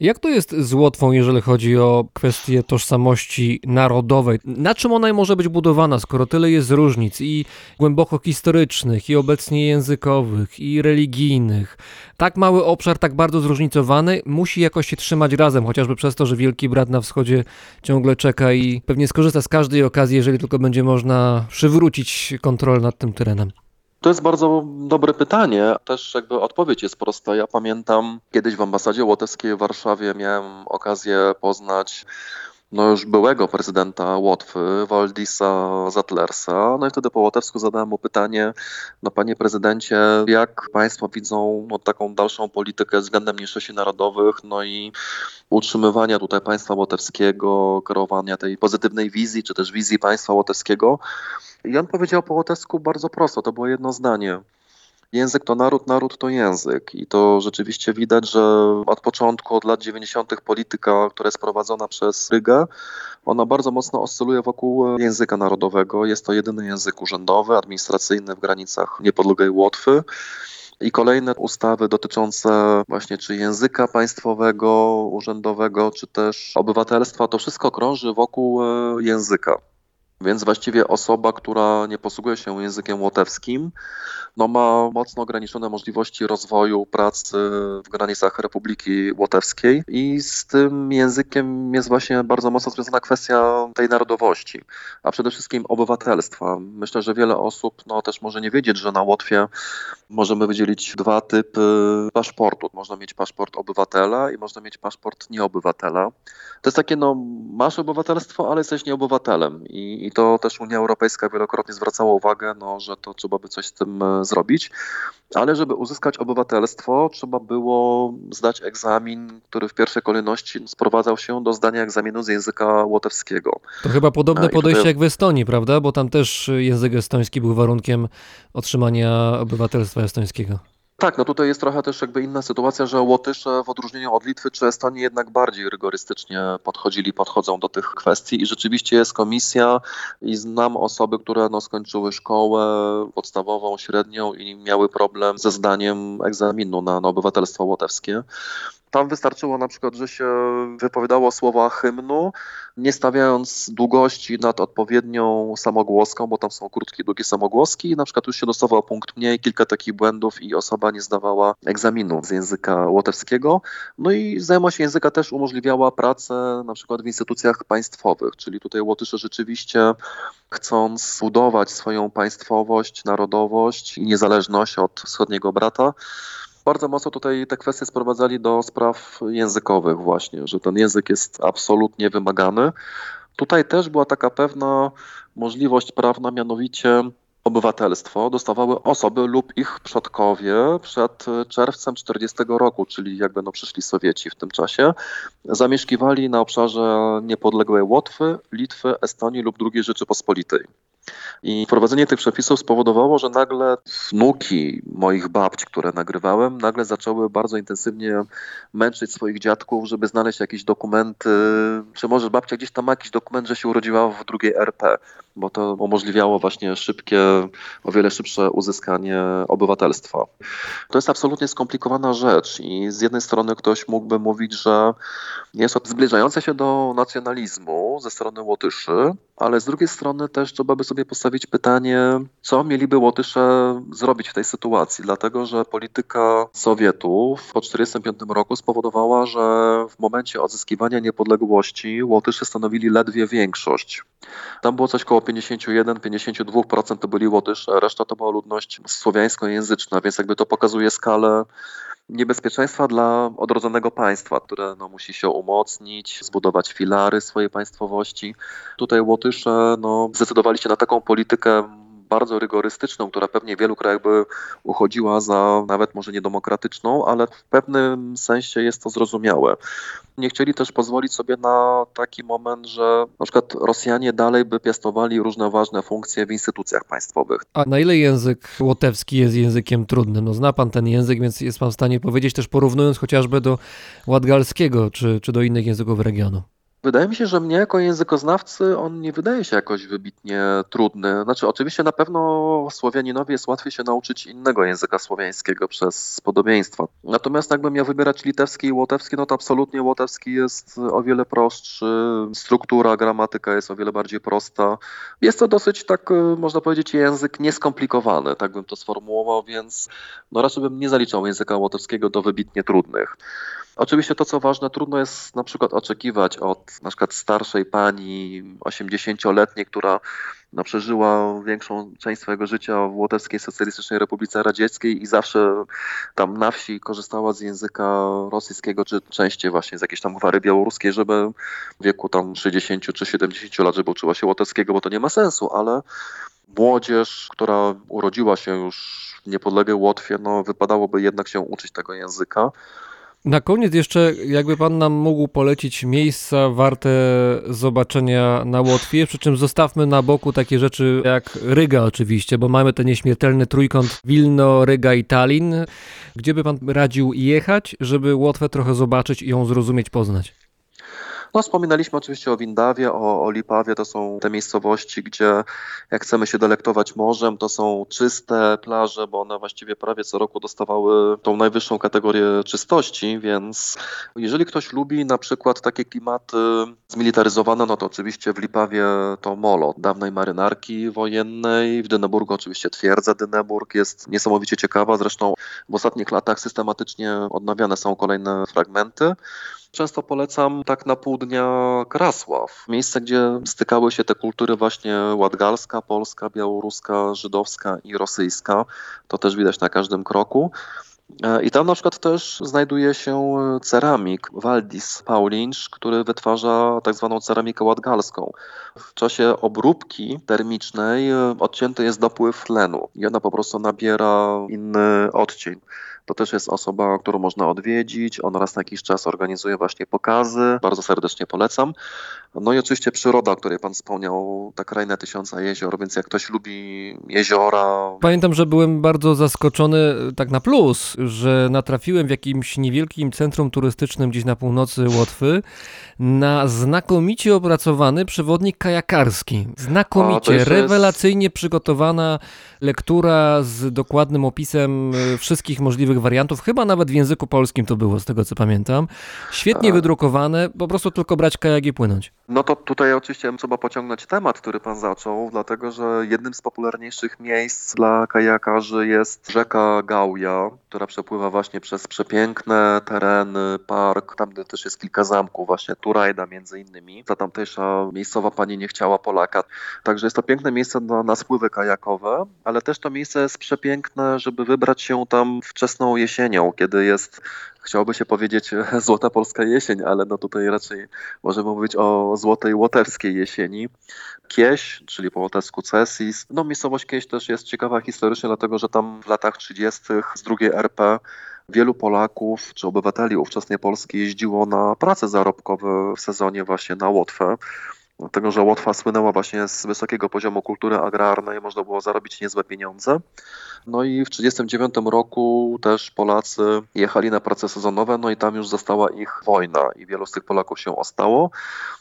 Jak to jest z Łotwą, jeżeli chodzi o kwestię tożsamości narodowej? Na czym ona może być budowana, skoro tyle jest różnic i głęboko historycznych, i obecnie językowych, i religijnych? Tak mały obszar, tak bardzo zróżnicowany, musi jakoś się trzymać razem, chociażby przez to, że Wielki Brat na wschodzie ciągle czeka i pewnie skorzysta z każdej okazji, jeżeli tylko będzie można przywrócić kontrolę nad tym terenem. To jest bardzo dobre pytanie. Też jakby odpowiedź jest prosta. Ja pamiętam kiedyś w ambasadzie łotewskiej w Warszawie miałem okazję poznać no już byłego prezydenta Łotwy, Waldisa Zatlersa. No i wtedy po łotewsku zadałem mu pytanie, no panie prezydencie, jak państwo widzą no, taką dalszą politykę względem mniejszości narodowych, no i utrzymywania tutaj państwa łotewskiego, kierowania tej pozytywnej wizji, czy też wizji państwa łotewskiego. I on powiedział po łotewsku bardzo prosto, to było jedno zdanie. Język to naród, naród to język. I to rzeczywiście widać, że od początku, od lat 90., polityka, która jest prowadzona przez Rygę, ona bardzo mocno oscyluje wokół języka narodowego. Jest to jedyny język urzędowy, administracyjny w granicach niepodległej Łotwy. I kolejne ustawy dotyczące właśnie czy języka państwowego, urzędowego, czy też obywatelstwa, to wszystko krąży wokół e, języka. Więc właściwie osoba, która nie posługuje się językiem łotewskim, no ma mocno ograniczone możliwości rozwoju pracy w granicach Republiki Łotewskiej i z tym językiem jest właśnie bardzo mocno związana kwestia tej narodowości, a przede wszystkim obywatelstwa. Myślę, że wiele osób no, też może nie wiedzieć, że na Łotwie możemy wydzielić dwa typy paszportu. Można mieć paszport obywatela i można mieć paszport nieobywatela. To jest takie, no, masz obywatelstwo, ale jesteś nieobywatelem. I, I to też Unia Europejska wielokrotnie zwracała uwagę, no, że to trzeba by coś z tym e, zrobić. Ale żeby uzyskać obywatelstwo, trzeba było zdać egzamin, który w pierwszej kolejności sprowadzał się do zdania egzaminu z języka łotewskiego. To chyba podobne podejście tutaj- jak w Estonii, prawda? Bo tam też język estoński był warunkiem otrzymania obywatelstwa estońskiego. Tak, no tutaj jest trochę też jakby inna sytuacja, że Łotysze w odróżnieniu od Litwy czy Estonii jednak bardziej rygorystycznie podchodzili, podchodzą do tych kwestii i rzeczywiście jest komisja i znam osoby, które no, skończyły szkołę podstawową, średnią i miały problem ze zdaniem egzaminu na, na obywatelstwo łotewskie. Tam wystarczyło na przykład, że się wypowiadało słowa hymnu, nie stawiając długości nad odpowiednią samogłoską, bo tam są krótkie, długie samogłoski na przykład już się dostawał punkt mniej, kilka takich błędów i osoba nie zdawała egzaminu z języka łotewskiego. No i znajomość języka też umożliwiała pracę na przykład w instytucjach państwowych, czyli tutaj Łotysze rzeczywiście chcąc budować swoją państwowość, narodowość i niezależność od wschodniego brata, bardzo mocno tutaj te kwestie sprowadzali do spraw językowych właśnie, że ten język jest absolutnie wymagany. Tutaj też była taka pewna możliwość prawna, mianowicie obywatelstwo dostawały osoby lub ich przodkowie przed czerwcem 40 roku, czyli jak będą przyszli Sowieci w tym czasie, zamieszkiwali na obszarze niepodległej Łotwy, Litwy, Estonii lub II Rzeczypospolitej. I wprowadzenie tych przepisów spowodowało, że nagle wnuki moich babci, które nagrywałem, nagle zaczęły bardzo intensywnie męczyć swoich dziadków, żeby znaleźć jakieś dokumenty, czy może babcia gdzieś tam ma jakiś dokument, że się urodziła w drugiej RP, bo to umożliwiało właśnie szybkie, o wiele szybsze uzyskanie obywatelstwa. To jest absolutnie skomplikowana rzecz i z jednej strony ktoś mógłby mówić, że jest to zbliżające się do nacjonalizmu ze strony Łotyszy, ale z drugiej strony też trzeba by sobie postawić pytanie, co mieliby Łotysze zrobić w tej sytuacji, dlatego że polityka Sowietów po 1945 roku spowodowała, że w momencie odzyskiwania niepodległości Łotysze stanowili ledwie większość. Tam było coś koło 51-52% to byli Łotysze, reszta to była ludność słowiańskojęzyczna, więc jakby to pokazuje skalę niebezpieczeństwa dla odrodzonego państwa, które no, musi się umocnić, zbudować filary swojej państwowości. Tutaj Łotysze no, zdecydowali się na taką politykę bardzo rygorystyczną, która pewnie w wielu krajach by uchodziła za nawet może niedemokratyczną, ale w pewnym sensie jest to zrozumiałe. Nie chcieli też pozwolić sobie na taki moment, że na przykład Rosjanie dalej by piastowali różne ważne funkcje w instytucjach państwowych. A na ile język łotewski jest językiem trudnym? No zna pan ten język, więc jest pan w stanie powiedzieć też porównując chociażby do ładgalskiego czy, czy do innych języków regionu. Wydaje mi się, że mnie jako językoznawcy on nie wydaje się jakoś wybitnie trudny. Znaczy, oczywiście na pewno Słowianinowi jest łatwiej się nauczyć innego języka słowiańskiego przez podobieństwa. Natomiast jakbym miał wybierać litewski i łotewski, no to absolutnie łotewski jest o wiele prostszy, struktura, gramatyka jest o wiele bardziej prosta. Jest to dosyć tak, y, można powiedzieć, język nieskomplikowany, tak bym to sformułował, więc no raczej bym nie zaliczał języka łotewskiego do wybitnie trudnych. Oczywiście to, co ważne, trudno jest na przykład oczekiwać od na przykład starszej pani 80-letniej, która no, przeżyła większą część swojego życia w Łotewskiej Socjalistycznej Republice Radzieckiej i zawsze tam na wsi korzystała z języka rosyjskiego, czy częściej właśnie z jakiejś tam gwary białoruskiej, żeby w wieku tam 60 czy 70 lat, żeby uczyła się łotewskiego, bo to nie ma sensu, ale młodzież, która urodziła się już w niepodległej Łotwie, no wypadałoby jednak się uczyć tego języka. Na koniec jeszcze, jakby pan nam mógł polecić miejsca warte zobaczenia na Łotwie, przy czym zostawmy na boku takie rzeczy jak Ryga oczywiście, bo mamy ten nieśmiertelny trójkąt Wilno, Ryga i Tallin. Gdzie by pan radził jechać, żeby Łotwę trochę zobaczyć i ją zrozumieć, poznać? No, wspominaliśmy oczywiście o Windawie, o, o Lipawie. To są te miejscowości, gdzie jak chcemy się delektować morzem, to są czyste plaże, bo one właściwie prawie co roku dostawały tą najwyższą kategorię czystości, więc jeżeli ktoś lubi na przykład takie klimaty zmilitaryzowane, no to oczywiście w Lipawie to molo dawnej marynarki wojennej, w Dyneburgu oczywiście twierdza Dyneburg jest niesamowicie ciekawa, zresztą w ostatnich latach systematycznie odnawiane są kolejne fragmenty. Często polecam tak na pół dnia Krasław, miejsce, gdzie stykały się te kultury właśnie ładgalska, polska, białoruska, żydowska i rosyjska. To też widać na każdym kroku. E, I tam na przykład też znajduje się ceramik Waldis Paulinsz, który wytwarza tak zwaną ceramikę ładgalską. W czasie obróbki termicznej odcięty jest dopływ tlenu i ona po prostu nabiera inny odcień. To też jest osoba, którą można odwiedzić. On raz na jakiś czas organizuje właśnie pokazy. Bardzo serdecznie polecam. No i oczywiście przyroda, o której Pan wspomniał, ta kraina tysiąca jezior, więc jak ktoś lubi jeziora, Pamiętam, że byłem bardzo zaskoczony, tak na plus, że natrafiłem w jakimś niewielkim centrum turystycznym gdzieś na północy Łotwy na znakomicie opracowany przewodnik kajakarski. Znakomicie, jeszcze jest- rewelacyjnie przygotowana lektura z dokładnym opisem e, wszystkich możliwych wariantów. Chyba nawet w języku polskim to było, z tego co pamiętam. Świetnie wydrukowane, po prostu tylko brać kajak i płynąć. No to tutaj oczywiście trzeba pociągnąć temat, który pan zaczął, dlatego że jednym z popularniejszych miejsc dla kajakarzy jest rzeka Gauja, która przepływa właśnie przez przepiękne tereny, park, tam też jest kilka zamków, właśnie Turajda między innymi. Ta tamtejsza miejscowa pani nie chciała Polaka. Także jest to piękne miejsce na, na spływy kajakowe, ale też to miejsce jest przepiękne, żeby wybrać się tam wczesną jesienią, kiedy jest Chciałoby się powiedzieć [laughs] złota polska jesień, ale no tutaj raczej możemy mówić o złotej łotewskiej jesieni. Kieś, czyli po łotewsku Cesis. No miejscowość Kieś też jest ciekawa historycznie, dlatego że tam w latach 30. z drugiej RP wielu Polaków czy obywateli ówczesnej Polski jeździło na prace zarobkowe w sezonie właśnie na Łotwę. Dlatego, że Łotwa słynęła właśnie z wysokiego poziomu kultury agrarnej, można było zarobić niezłe pieniądze. No i w 1939 roku też Polacy jechali na prace sezonowe, no i tam już została ich wojna i wielu z tych Polaków się ostało.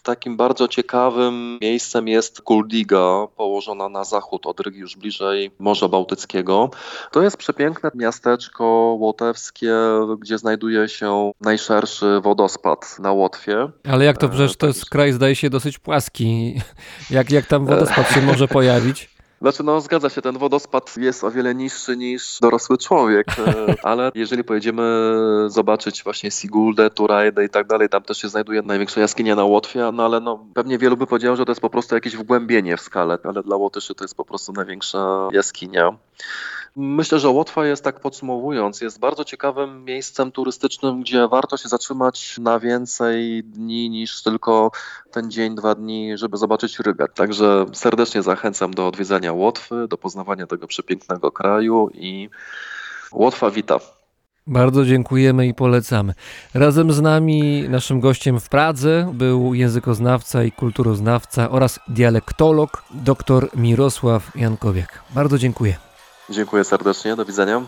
Takim bardzo ciekawym miejscem jest Kuldiga, położona na zachód od Rygi, już bliżej Morza Bałtyckiego. To jest przepiękne miasteczko łotewskie, gdzie znajduje się najszerszy wodospad na Łotwie. Ale jak to E, przecież to jest jest. kraj, zdaje się, dosyć płaski. [laughs] Jak, jak tam wodospad się [laughs] może pojawić? Znaczy, no zgadza się, ten wodospad jest o wiele niższy niż dorosły człowiek, e, [laughs] ale jeżeli pojedziemy zobaczyć właśnie Siguldę, Turajdę i tak dalej, tam też się znajduje największa jaskinia na Łotwie, no ale no pewnie wielu by powiedziało, że to jest po prostu jakieś wgłębienie w skale, ale dla Łotyszy to jest po prostu największa jaskinia. Myślę, że Łotwa jest, tak podsumowując, jest bardzo ciekawym miejscem turystycznym, gdzie warto się zatrzymać na więcej dni niż tylko ten dzień, dwa dni, żeby zobaczyć Rygę. Także serdecznie zachęcam do odwiedzania Łotwy, do poznawania tego przepięknego kraju i Łotwa wita. Bardzo dziękujemy i polecamy. Razem z nami, naszym gościem w Pradze był językoznawca i kulturoznawca oraz dialektolog dr Mirosław Jankowiak. Bardzo dziękuję. Dziękuję serdecznie, do widzenia.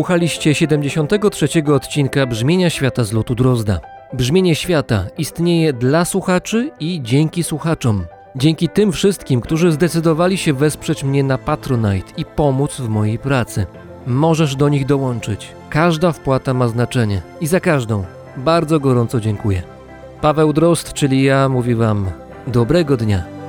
Słuchaliście 73 odcinka Brzmienia Świata z lotu Drozda. Brzmienie Świata istnieje dla słuchaczy i dzięki słuchaczom. Dzięki tym wszystkim, którzy zdecydowali się wesprzeć mnie na Patronite i pomóc w mojej pracy. Możesz do nich dołączyć. Każda wpłata ma znaczenie i za każdą bardzo gorąco dziękuję. Paweł Drozd, czyli ja, mówi Wam dobrego dnia.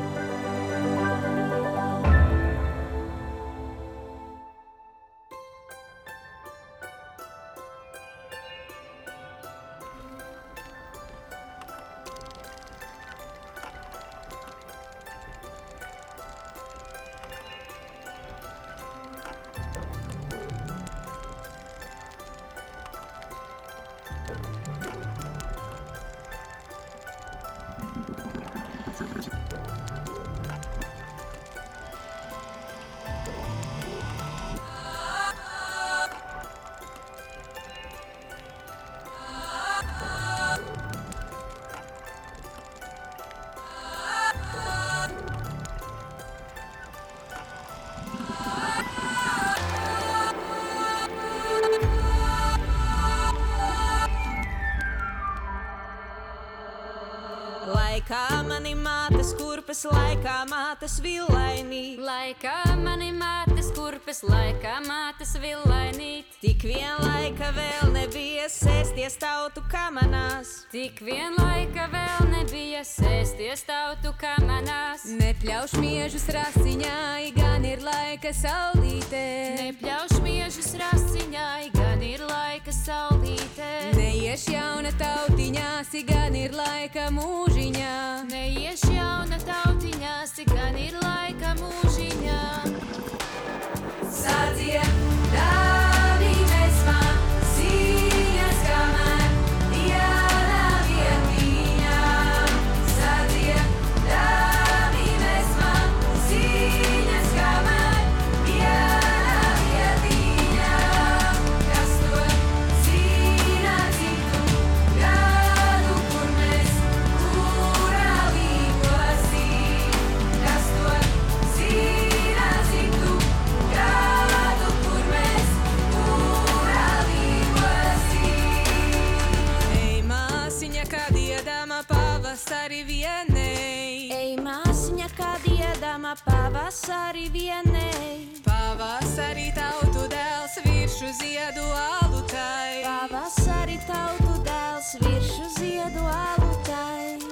Pavasari vienei. Pavasarī tautu dēls viršu ziedu alutai. Pavasari tautu dēls viršu ziedu alutais.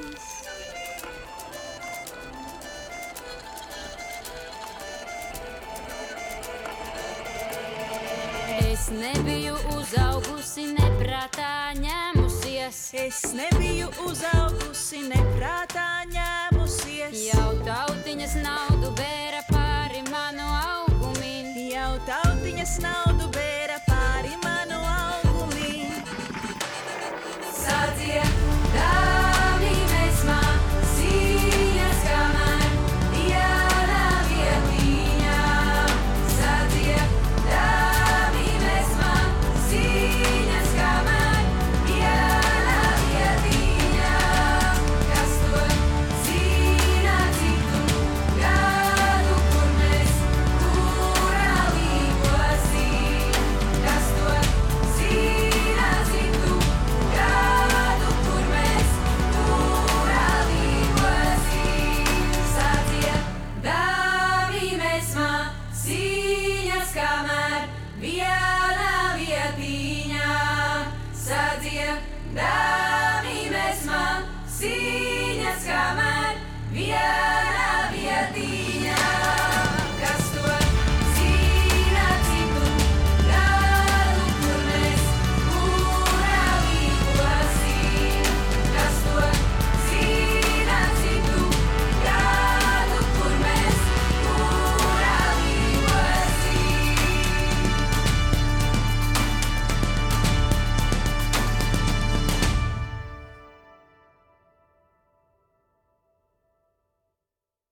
Es nebiju uzaugusi, neprātā ņēmusies. Es nebiju uzaugusi, neprātā ņēmusies. Jau tautiņas naudu bēra snow.